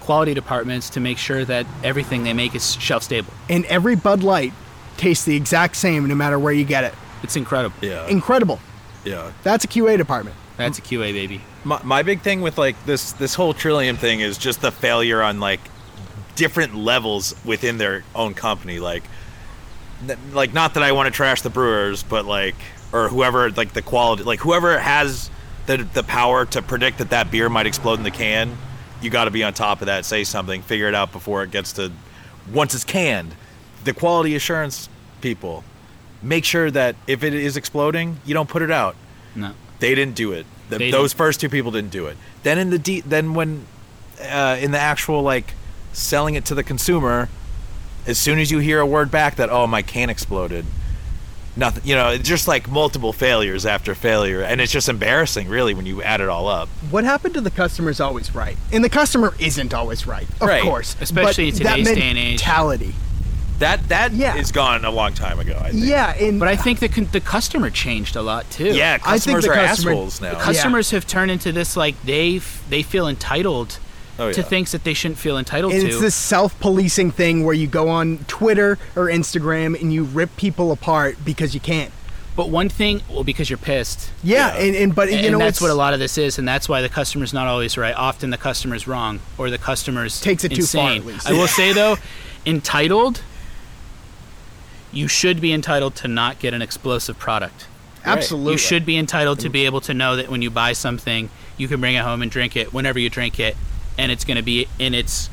quality departments to make sure that everything they make is shelf stable. And every Bud Light tastes the exact same no matter where you get it. It's incredible. Yeah. Incredible. yeah. That's a QA department. That's a QA baby. My, my big thing with like this this whole Trillium thing is just the failure on like different levels within their own company. Like, n- like not that I want to trash the brewers, but like or whoever like the quality, like whoever has the the power to predict that that beer might explode in the can. You got to be on top of that. Say something. Figure it out before it gets to once it's canned. The quality assurance people make sure that if it is exploding, you don't put it out. No. They didn't do it. The, those didn't. first two people didn't do it. Then in the de- then when uh, in the actual like selling it to the consumer, as soon as you hear a word back that oh my can exploded, nothing. You know, it's just like multiple failures after failure, and it's just embarrassing, really, when you add it all up. What happened to the customer is always right, and the customer isn't always right, of Right. course. Especially but in that today's day and age. mentality. That that Yeah. is gone a long time ago. I think. Yeah, and But I think the the customer changed a lot too. Yeah, I think customers the are customer- assholes now. Yeah. Customers have turned into this like they f- they feel entitled Oh, to things that they shouldn't feel entitled And to. it's this self-policing thing where you go on Twitter or Instagram and you rip people apart because you can't. but one thing, well, because you're pissed. Yeah, Yeah. and, and but and you know that's it's- what a lot of this is, and that's why the customer's not always right. Often the customer's wrong, or the customer's Takes it too far, at least. I will say though, [LAUGHS] entitled, you should be entitled to not get an explosive product. absolutely. You should be entitled to be mm-hmm. able to know that when you buy something, you can bring it home and drink it whenever you drink it, and it's going to be in its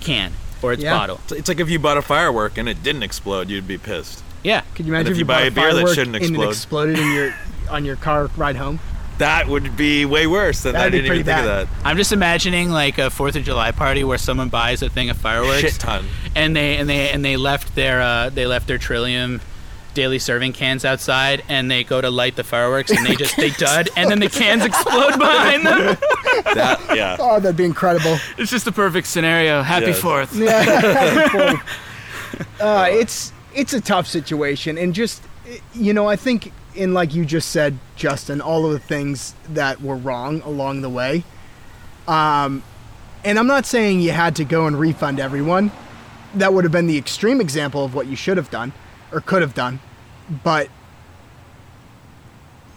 can or its Yeah. bottle. It's- It's like if you bought a firework and it didn't explode, you'd be pissed. Yeah. Could you imagine if you buy bought a beer that shouldn't and it explode? exploded in your on your car ride home? That would be way worse than I That'd be didn't even pretty think of that. I'm just imagining like a Fourth of July party where someone buys a thing of fireworks, Shit ton. and they and they and they left their uh, they left their Trillium daily serving cans outside, and they go to light the fireworks, and they just they [LAUGHS] dud, and then the cans explode behind them. [LAUGHS] That, yeah. Oh, that'd be incredible. It's just the perfect scenario. Happy Yes. Fourth. [LAUGHS] uh, it's it's a tough situation, and just you know, I think in like you just said, Justin, all of the things that were wrong along the way. Um, and I'm not saying you had to go and refund everyone. That would have been the extreme example of what you should have done or could have done, but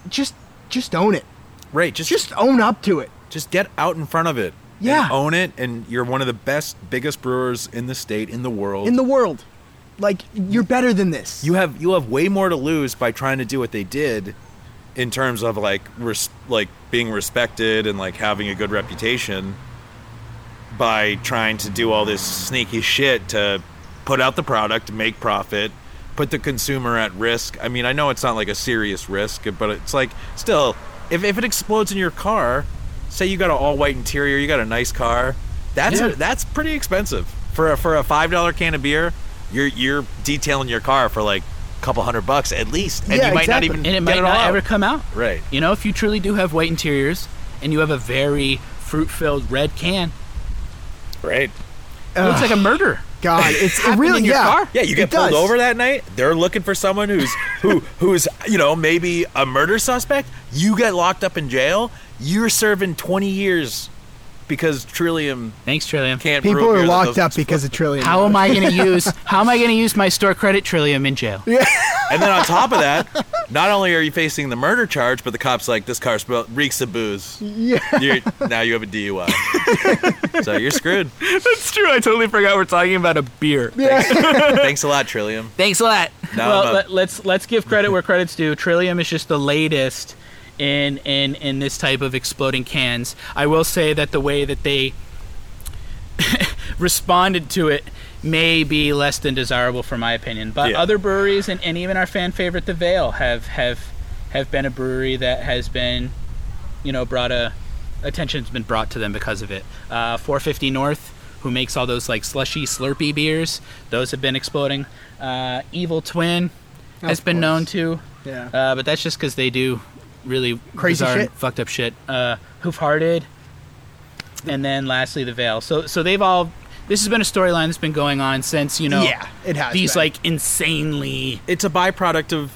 just just own it. Right. Just Just own up to it. just get out in front of it. Yeah. own it, and you're one of the best, biggest brewers in the state, in the world. In the world. Like you're better than this. you have you have way more to lose by trying to do what they did in terms of like res- like being respected and like having a good reputation by trying to do all this sneaky shit to put out the product, make profit, put the consumer at risk. I mean, I know it's not like a serious risk, but it's like still if if it explodes in your car, say you got an all white interior, you got a nice car, that's Yeah. a, that's pretty expensive. For a, for a $5 can of beer, you're you're detailing your car for like a couple hundred bucks at least. And Yeah, you might exactly. not even and it get might it not all ever out. come out. Right. You know, if you truly do have white interiors and you have a very fruit-filled red can, Right. it looks like a murder. God, [LAUGHS] it's it really in your yeah. car? Yeah, you get It pulled does. over that night. They're looking for someone who's who who's you know maybe a murder suspect. You get locked up in jail. You're serving 20 years because Trillium Thanks, Trillium. can't. People are locked up because of Trillium. How am I going to use how am I going to use my store credit Trillium in jail? Yeah. [LAUGHS] And then on top of that, not only are you facing the murder charge, but the cops like this car smell reeks of booze. Yeah. You're, now you have a DUI. [LAUGHS] so you're screwed. That's true. I totally forgot we're talking about a beer. Yeah. Thanks a lot, Trillium. Thanks a lot. Now well, a- let's let's give credit where credit's due. Trillium is just the latest in in in this type of exploding cans. I will say that the way that they [LAUGHS] responded to it may be less than desirable for my opinion. But Yeah. other breweries and, and even our fan favorite, the Veil, have have have been a brewery that has been, you know, brought a attention's been brought to them because of it. Uh, 450 North, who makes all those like slushy, slurpy beers, those have been exploding. Uh, Evil Twin has Of been known to, Yeah. uh, but that's just because they do really Crazy bizarre, shit. fucked up shit. Uh, Hoof Hearted, and then lastly the Veil. So so they've all. This has been a storyline that's been going on since you know. Yeah, it has These been. like insanely. It's a byproduct of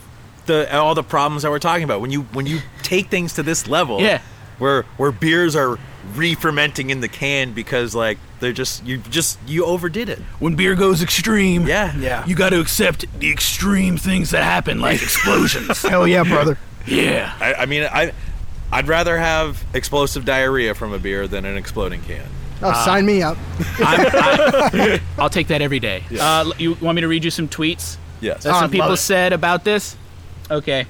the all the problems that we're talking about. When you when you take things to this level, Yeah. where where beers are re-fermenting in the can because like they're just you just you overdid it. When beer goes extreme, Yeah. Yeah. you got to accept the extreme things that happen, like [LAUGHS] explosions. Hell yeah, brother. Yeah. I, I mean, I I'd rather have explosive diarrhea from a beer than an exploding can. Oh, sign me up. I'm, [LAUGHS] I, I'll take that every day. Uh, you want me to read you some tweets Yes. that Oh, some people said about this? Okay.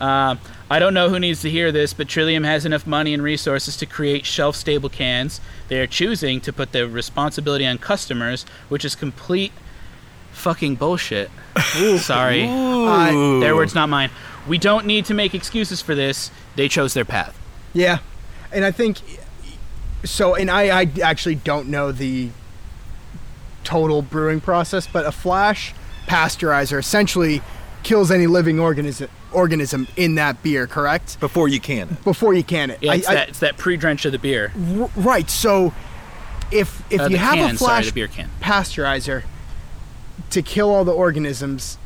Um, I don't know who needs to hear this, but Trillium has enough money and resources to create shelf stable cans. They are choosing to put the responsibility on customers, which is complete fucking bullshit. [LAUGHS] Sorry. I- Their words, not mine. We don't need to make excuses for this. They chose their path. Yeah, and I think so. And I, I actually don't know the total brewing process, but a flash pasteurizer essentially kills any living organism organism in that beer. Correct? Before you can. it. Before you can it. Yeah, it's, I- that, it's that pre-drench of the beer. r- right. So if if Uh, you have can, a flash the beer can. pasteurizer to kill all the organisms,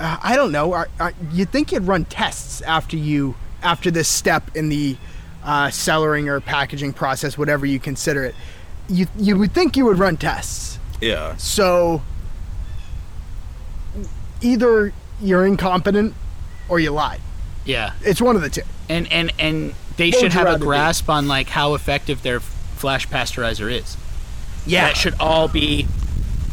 uh, I don't know. Are, are, you'd think you'd run tests after you after this step in the uh, cellaring or packaging process, whatever you consider it. You you would think you would run tests. Yeah. So either you're incompetent or you lied. Yeah. It's one of the two. and and and they What should have a rather do? grasp on like how effective their flash pasteurizer is. Yeah, that should all be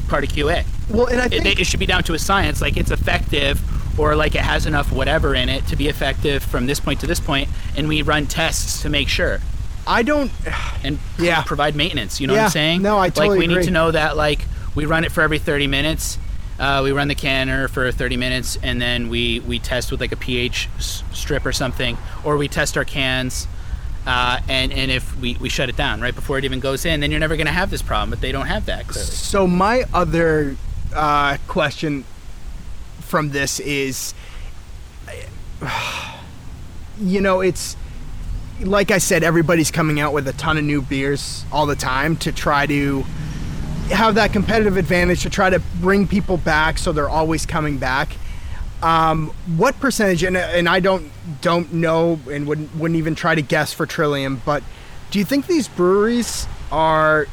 part of QA. Well, and I It, think it should be down to a science, like it's effective, or like it has enough whatever in it to be effective from this point to this point, and we run tests to make sure I don't. [SIGHS] and Yeah. provide maintenance. You know what I'm saying? No, I totally like we need to know that like we run it for every 30 minutes. Uh, we run the canner for 30 minutes, and then we we test with like a pH s- strip or something, or we test our cans. Uh, and and if we, we shut it down right before it even goes in, then you're never going to have this problem. But they don't have that clearly. So my other uh, question from this is, [SIGHS] you know, it's like I said, everybody's coming out with a ton of new beers all the time to try to have that competitive advantage to try to bring people back, so they're always coming back. Um, what percentage? And, and I don't don't know, and wouldn't wouldn't even try to guess for Trillium. But do you think these breweries are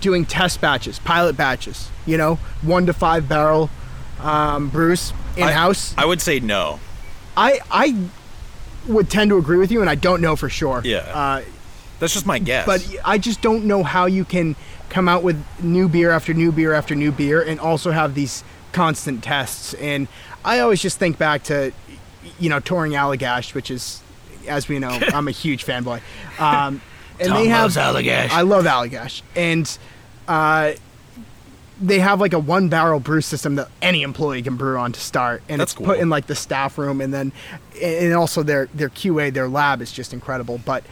doing test batches, pilot batches? You know, one to five barrel um, brews in house. I would say no. I, I would tend to agree with you, and I don't know for sure. Yeah. Uh, That's just my guess. but I just don't know how you can come out with new beer after new beer after new beer and also have these constant tests. And I always just think back to, you know, touring Allagash, which is, as we know, [LAUGHS] I'm a huge fanboy. Um, and Tom they have Allagash. I love Allagash, and uh, they have like a one barrel brew system that any employee can brew on to start, and That's it's put in like the staff room, and then and also their their QA, their lab is just incredible. But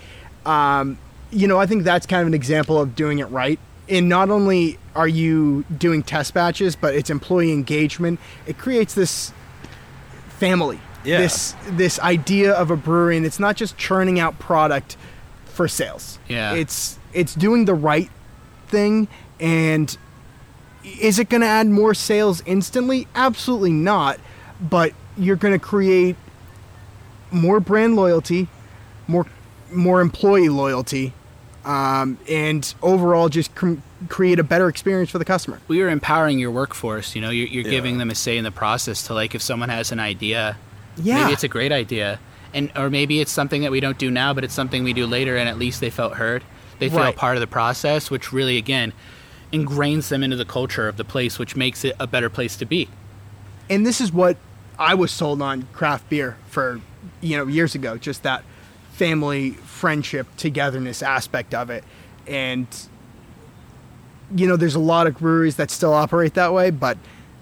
um, you know, I think that's kind of an example of doing it right. And not only are you doing test batches, but it's employee engagement. It creates this family. Yeah. This this idea of a brewery, and it's not just churning out product for sales. Yeah. It's it's doing the right thing and is it going to add more sales instantly? Absolutely not. But you're going to create more brand loyalty, more more employee loyalty, um, and overall just cr- create a better experience for the customer. we are empowering your workforce. You know, you're, you're Yeah. giving them a say in the process. To like, if someone has an idea, Yeah. maybe it's a great idea, and or maybe it's something that we don't do now, but it's something we do later, and at least they felt heard. They feel Right. part of the process, which really, again, ingrains them into the culture of the place, which makes it a better place to be. and this is what I was sold on craft beer for, you know, years ago. Just that family, friendship, togetherness aspect of it, and you know, there's a lot of breweries that still operate that way, but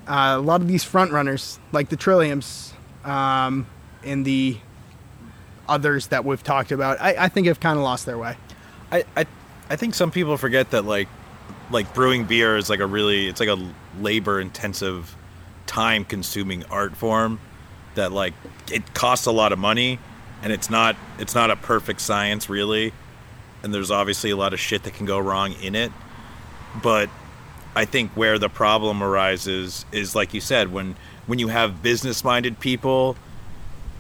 uh, a lot of these front runners, like the Trilliums, um, and the others that we've talked about, I, I think have kind of lost their way. I, I I think some people forget that like like brewing beer is like a really it's like a labor intensive time consuming art form that like it costs a lot of money and it's not it's not a perfect science really and there's obviously a lot of shit that can go wrong in it but I think where the problem arises is like you said when when you have business minded people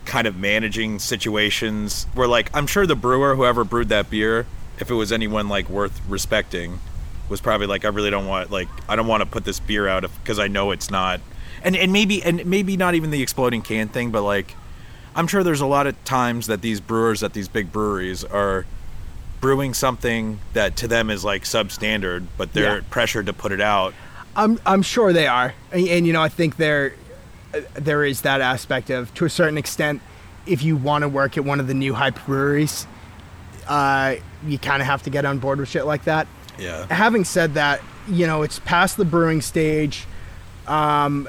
kind of managing situations where like I'm sure the brewer whoever brewed that beer if it was anyone like worth respecting was probably like I really don't want like I don't want to put this beer out because I know it's not and and maybe and maybe not even the exploding can thing but like I'm sure there's a lot of times that these brewers at these big breweries are brewing something that to them is like substandard but they're Yeah. pressured to put it out I'm I'm sure they are, and, and you know I think there uh, there is that aspect of to a certain extent. If you want to work at one of the new hype breweries, uh, you kind of have to get on board with shit like that. yeah Having said that, you know it's past the brewing stage. Um,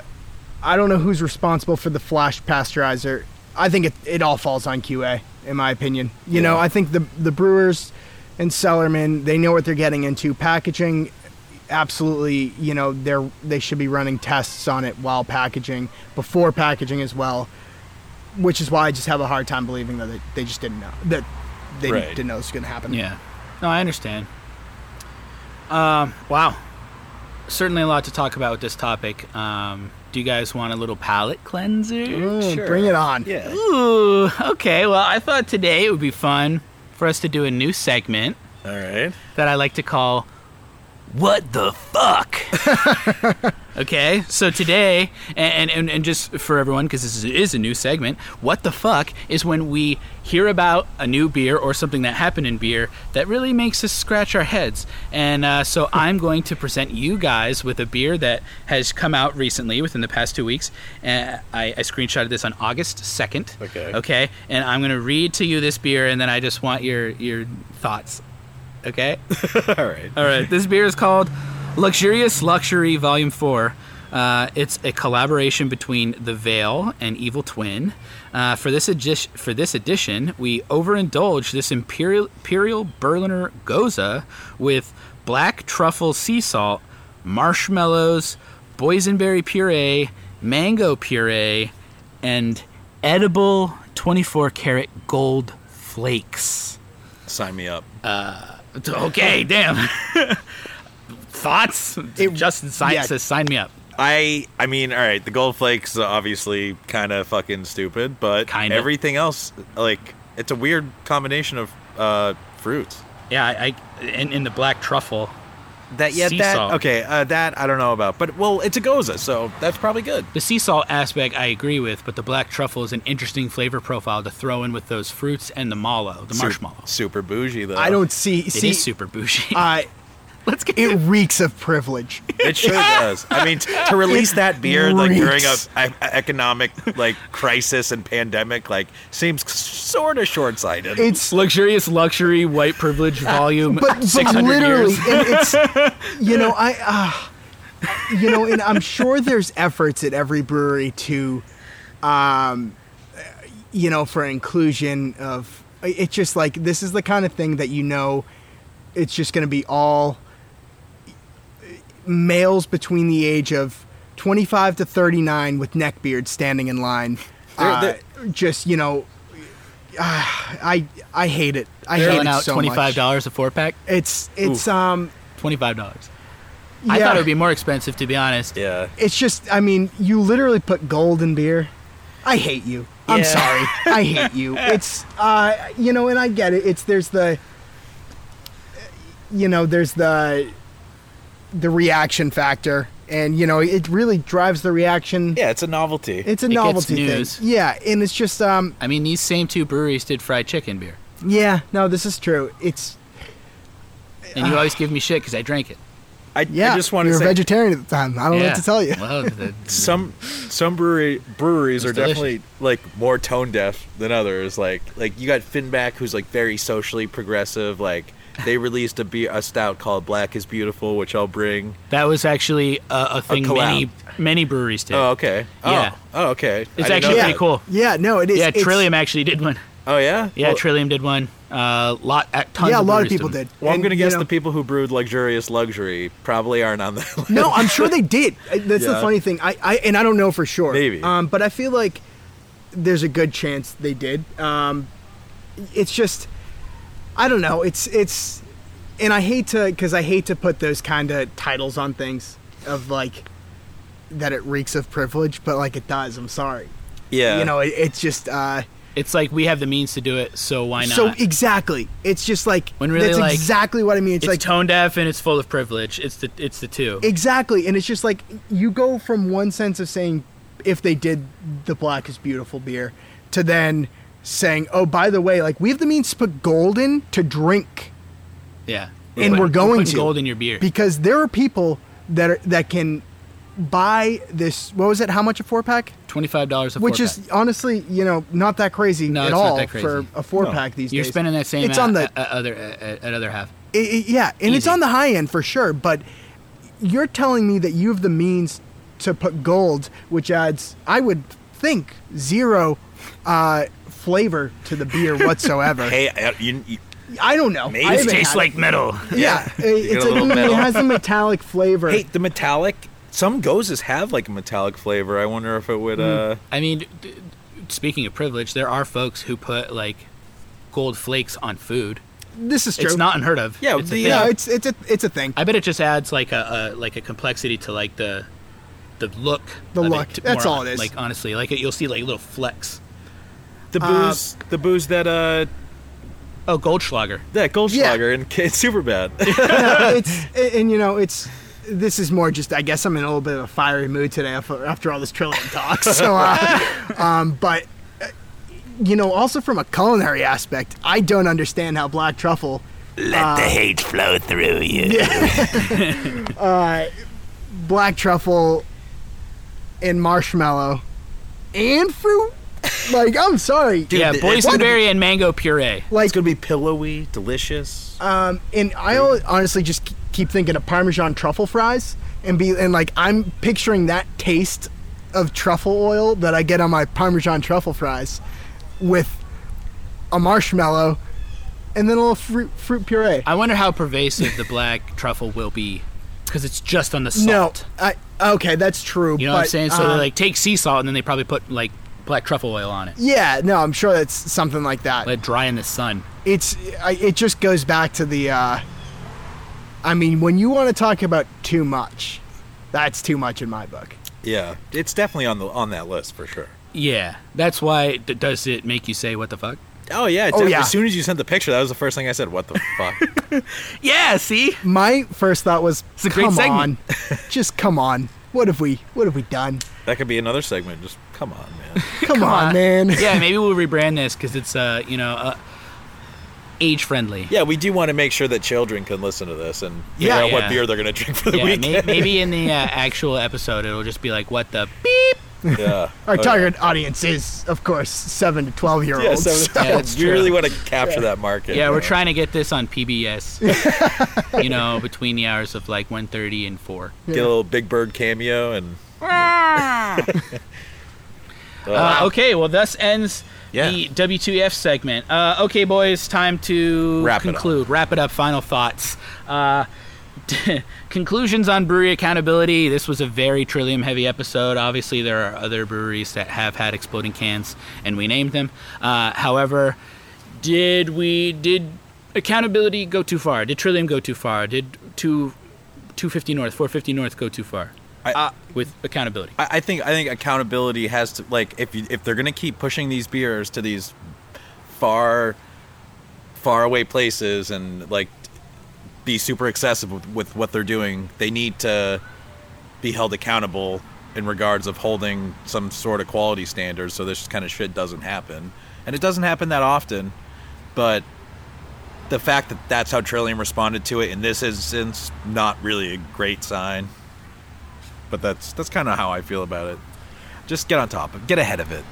I don't know who's responsible for the flash pasteurizer. I think it, it all falls on QA, in my opinion. You know, I think the the brewers and cellarmen they know what they're getting into. Packaging, absolutely. You know, they're they should be running tests on it while packaging, before packaging as well. Which is why I just have a hard time believing that they, they just didn't know that they Right. didn't know this was going to happen. Yeah. No, I understand. Um, wow. Certainly a lot to talk about with this topic. Um, do you guys want a little palate cleanser? Mm, Bring it on. yeah Ooh, okay. Well, I thought today it would be fun for us to do a new segment all right that I like to call What the Fuck? [LAUGHS] okay, so today, and, and, and just for everyone, because this is, is a new segment, What the Fuck is when we hear about a new beer or something that happened in beer that really makes us scratch our heads. And uh, so [LAUGHS] I'm going to present you guys with a beer that has come out recently within the past two weeks. And I, I screenshotted this on August 2nd. Okay. Okay, and I'm going to read to you this beer, and then I just want your, your thoughts. Okay? [LAUGHS] all right All right, this beer is called Luxurious Luxury Volume 4. Uh, it's a collaboration between The Veil and Evil Twin. Uh, for this edi- for this edition, we overindulge this imperial imperial Berliner Gose with black truffle sea salt, marshmallows, boysenberry puree, mango puree, and edible 24 karat gold flakes. sign me up Okay, [LAUGHS] damn. Thoughts? It- Justin sign, yeah. says, sign me up. I I mean, all right, the gold flakes are obviously kind of fucking stupid, but Kinda. everything else, like, it's a weird combination of uh, fruits. Yeah, I, I in, in the black truffle. That yeah, Sea that okay, uh, that I don't know about, but well, it's a gose, so that's probably good. The sea salt aspect I agree with, but the black truffle is an interesting flavor profile to throw in with those fruits and the mallow, the Su- marshmallow. super bougie though. I don't see It see is super bougie. I Let's get it reeks of privilege. It sure does. I mean, t- to release that beer like during a, a economic like crisis and pandemic, like seems sort of short sighted. It's luxurious luxury white privilege volume. but, but literally, years. and it's [LAUGHS] you know I, uh, you know, and I'm sure there's efforts at every brewery to, um, you know, for inclusion of. It's just like this is the kind of thing that you know, it's just going to be all males between the age of 25 to 39 with neckbeards standing in line. They're- Uh, they're- just you know, ah, I I hate it. I hate Selling it out so twenty much. five dollars a four pack. It's it's Oof. um Twenty five dollars. I thought it would be more expensive to be honest. yeah. It's just I mean you literally put gold in beer. I hate you. I'm sorry. [LAUGHS] I hate you. It's uh you know and I get it. It's there's the you know there's the the reaction factor and you know it really drives the reaction. Yeah, it's a novelty. It's a It gets novelty news. thing. Yeah, and it's just um I mean, these same two breweries did fried chicken beer, yeah, no, this is true. It's and you always give me shit because I drank it. I, yeah. I just want to you're say a vegetarian at the time. I don't know what to tell you. Well, the, some some brewery breweries are delicious. definitely like more tone deaf than others. Like like you got Finback, who's like very socially progressive. Like they released a beer a stout called Black is Beautiful, which I'll bring. that was actually a, a thing collab. many many breweries did. Oh okay. Oh, Yeah. Oh okay. It's didn't actually pretty that. cool. Yeah, no, it is. yeah, Trillium actually did one. Oh yeah. Yeah, Well, Trillium did one. Uh, lot, uh, tons Yeah, a of lot of people them. did. Well, I'm gonna guess know- the people who brewed luxurious luxury probably aren't on that. list. [LAUGHS] No, I'm sure they did. Uh, That's the funny thing. I, I and I don't know for sure. Maybe. Um, but I feel like there's a good chance they did. Um, it's just, I don't know. It's it's, and I hate to because I hate to put those kind of titles on things of like that it reeks of privilege, but like it does. I'm sorry. yeah. You know, it, it's just. Uh, It's like we have the means to do it, so why not? so exactly, it's just like When really, that's like, exactly what I mean. It's, it's like tone deaf and it's full of privilege. It's the it's the two. Exactly, and it's just like you go from one sense of saying if they did the black is beautiful beer to then saying, oh, by the way, like we have the means to put gold in to drink yeah, And Put- we're going putting to. gold in your beer. because there are people that are, that can buy this. What was it? How much a four pack? Twenty five dollars a four. Which four is honestly, you know, not that crazy No, at it's not all that crazy. for a four pack these days. You're spending that same It's at, on the at, other at, at other half. I- I- yeah, and it's on the high end for sure. But you're telling me that you have the means to put gold, which adds, I would think, zero uh, flavor to the beer [LAUGHS] whatsoever. Hey, I- you, you, I don't know. Maybe it tastes like it. metal. Yeah, it, it's a like, little mm, it has a metallic flavor. hey, the metallic. Some gozes have like a metallic flavor. I wonder if it would. Hmm. uh I mean, d- speaking of privilege, there are folks who put like gold flakes on food. this is true. It's not unheard of. Yeah, it's a the, thing. No, uh, it's it's a it's a thing. I bet it just adds like a, a like a complexity to like the the look. The of it look. That's all it is. Like honestly, like you'll see like little flecks. The booze, the booze that uh, Oh, Goldschlager. that Goldschlager and it's super bad. [LAUGHS] [LAUGHS] it's and you know it's this is more just I guess I'm in a little bit of a fiery mood today after, after all this Trillium talk. So, uh, [LAUGHS] um, but uh, you know, also from a culinary aspect, I don't understand how black truffle. Let the hate flow through you. black truffle and marshmallow and fruit. [LAUGHS] Like I'm sorry, yeah, th- boysenberry and mango puree. like it's gonna be pillowy, delicious. Um, and I al- honestly just k- keep thinking of Parmesan truffle fries, and be and like I'm picturing that taste of truffle oil that I get on my Parmesan truffle fries, with a marshmallow, and then a little fruit fruit puree. I wonder how pervasive the black [LAUGHS] truffle will be, because it's just on the No, salt. I okay, that's true. You know but, what I'm saying? So uh, they like take sea salt and then they probably put like black truffle oil on it. yeah, no, I'm sure that's something like that. Let it dry in the sun. it's I, it just goes back to the uh i mean when you want to talk about too much that's too much in my book Yeah, it's definitely on the on that list for sure. Yeah, that's why. D- does it make you say what the fuck? Oh yeah, it Oh, yeah. As soon as you sent the picture, that was the first thing I said. What the [LAUGHS] fuck? Yeah. See. my first thought was It's a great come segment. on just come on what have we what have we done that could be another segment. Just come on, man. [LAUGHS] come, on, man [LAUGHS] yeah, maybe we'll rebrand this because it's uh, you know, uh, age friendly. Yeah, we do want to make sure that children can listen to this and figure Yeah, out what yeah. beer they're going to drink for the Yeah, may, maybe in the uh, actual episode it'll just be like, "What the beep." yeah. [LAUGHS] Our Oh, target audience is, of course, seven to twelve year Yeah, olds. so so- Yeah, that's we true. really want to capture that market. Yeah, we're trying to get this on PBS. you know, between the hours of like 1.30 and 4. Get a little Big Bird cameo and. Uh, okay, well, thus ends Yeah. the W2F segment. Uh, okay, boys, time to Wrap it up. conclude. Wrap it up. Final thoughts. Uh, [LAUGHS] conclusions on brewery accountability. This was a very Trillium heavy episode. Obviously, there are other breweries that have had exploding cans, and we named them. Uh, however, did we did accountability go too far? Did Trillium go too far? Did two 250 North, 450 North go too far? I- uh, with accountability. I, I think I think accountability has to like if you, if they're gonna keep pushing these beers to these far far away places and like be super excessive with, with what they're doing, they need to be held accountable in regards of holding some sort of quality standards so this kind of shit doesn't happen. And it doesn't happen that often, but the fact that that's how Trillium responded to it in this instance not really a great sign. But that's that's kind of how I feel about it. Just get on top get ahead of it.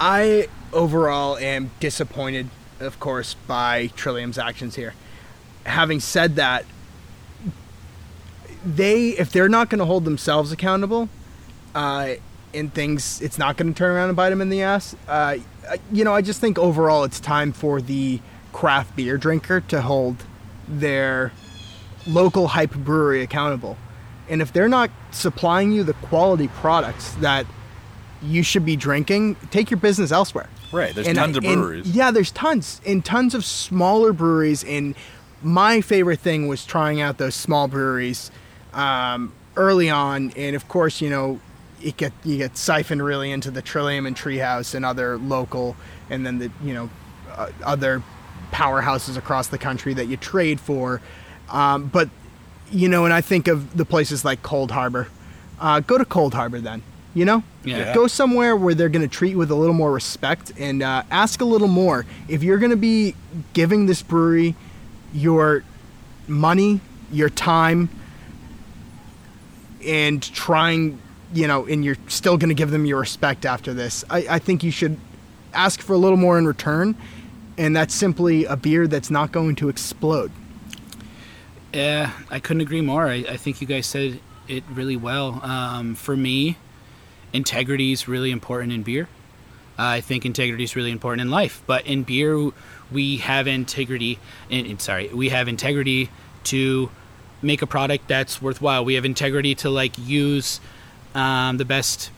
I overall am disappointed, of course, by Trillium's actions here. Having said that, they if they're not going to hold themselves accountable, uh, in things, it's not going to turn around and bite them in the ass. Uh, you know, I just think overall it's time for the craft beer drinker to hold their local hype brewery accountable. And if they're not supplying you the quality products that you should be drinking, take your business elsewhere. Right. There's And- tons of breweries. yeah, there's tons and tons of smaller breweries. And my favorite thing was trying out those small breweries um, early on. And of course, you know, it get you get siphoned really into the Trillium and Treehouse and other local, and then the you know uh, other powerhouses across the country that you trade for. Um, but you know, and I think of the places like Cold Harbor. Uh, go to Cold Harbor then. You know, Yeah. go somewhere where they're going to treat you with a little more respect and uh, ask a little more. If you're going to be giving this brewery your money, your time, and trying, you know, and you're still going to give them your respect after this, I, I think you should ask for a little more in return. And that's simply a beer that's not going to explode. Yeah, I couldn't agree more. I, I think you guys said it really well. Um, for me, integrity is really important in beer. I think integrity is really important in life, but in beer, we have integrity. In, in- sorry, we have integrity to make a product that's worthwhile. We have integrity to like use um, the best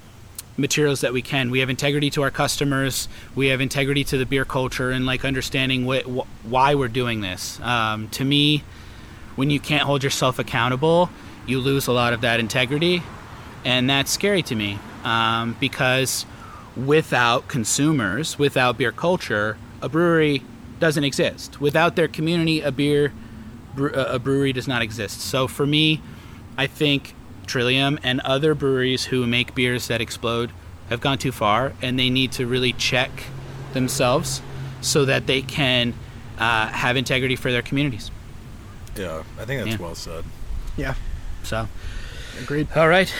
materials that we can. We have integrity to our customers. We have integrity to the beer culture and like understanding what, wh- why we're doing this. Um, to me, when you can't hold yourself accountable, you lose a lot of that integrity, and that's scary to me um, because without consumers, without beer culture, a brewery doesn't exist. Without their community, a beer a brewery does not exist. So for me, I think Trillium and other breweries who make beers that explode have gone too far, and they need to really check themselves so that they can uh, have integrity for their communities. Yeah, I think that's Yeah. well said. Yeah, So, agreed. all right,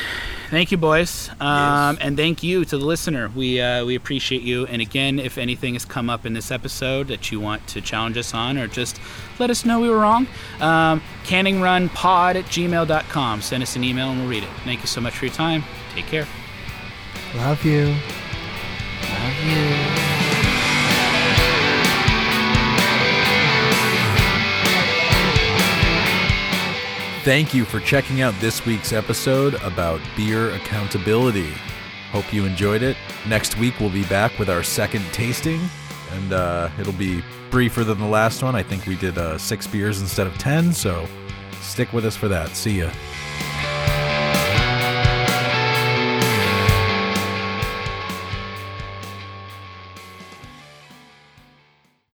thank you, boys, um, and thank you to the listener. We uh, we appreciate you. And again, if anything has come up in this episode that you want to challenge us on, or just let us know we were wrong, um, canningrunpod at gmail.com. Send us an email and we'll read it. Thank you so much for your time. Take care. Love you. Love you. Thank you for checking out this week's episode about beer accountability. Hope you enjoyed it. Next week, we'll be back with our second tasting, and uh, it'll be briefer than the last one. I think we did uh, six beers instead of ten, so stick with us for that. See ya.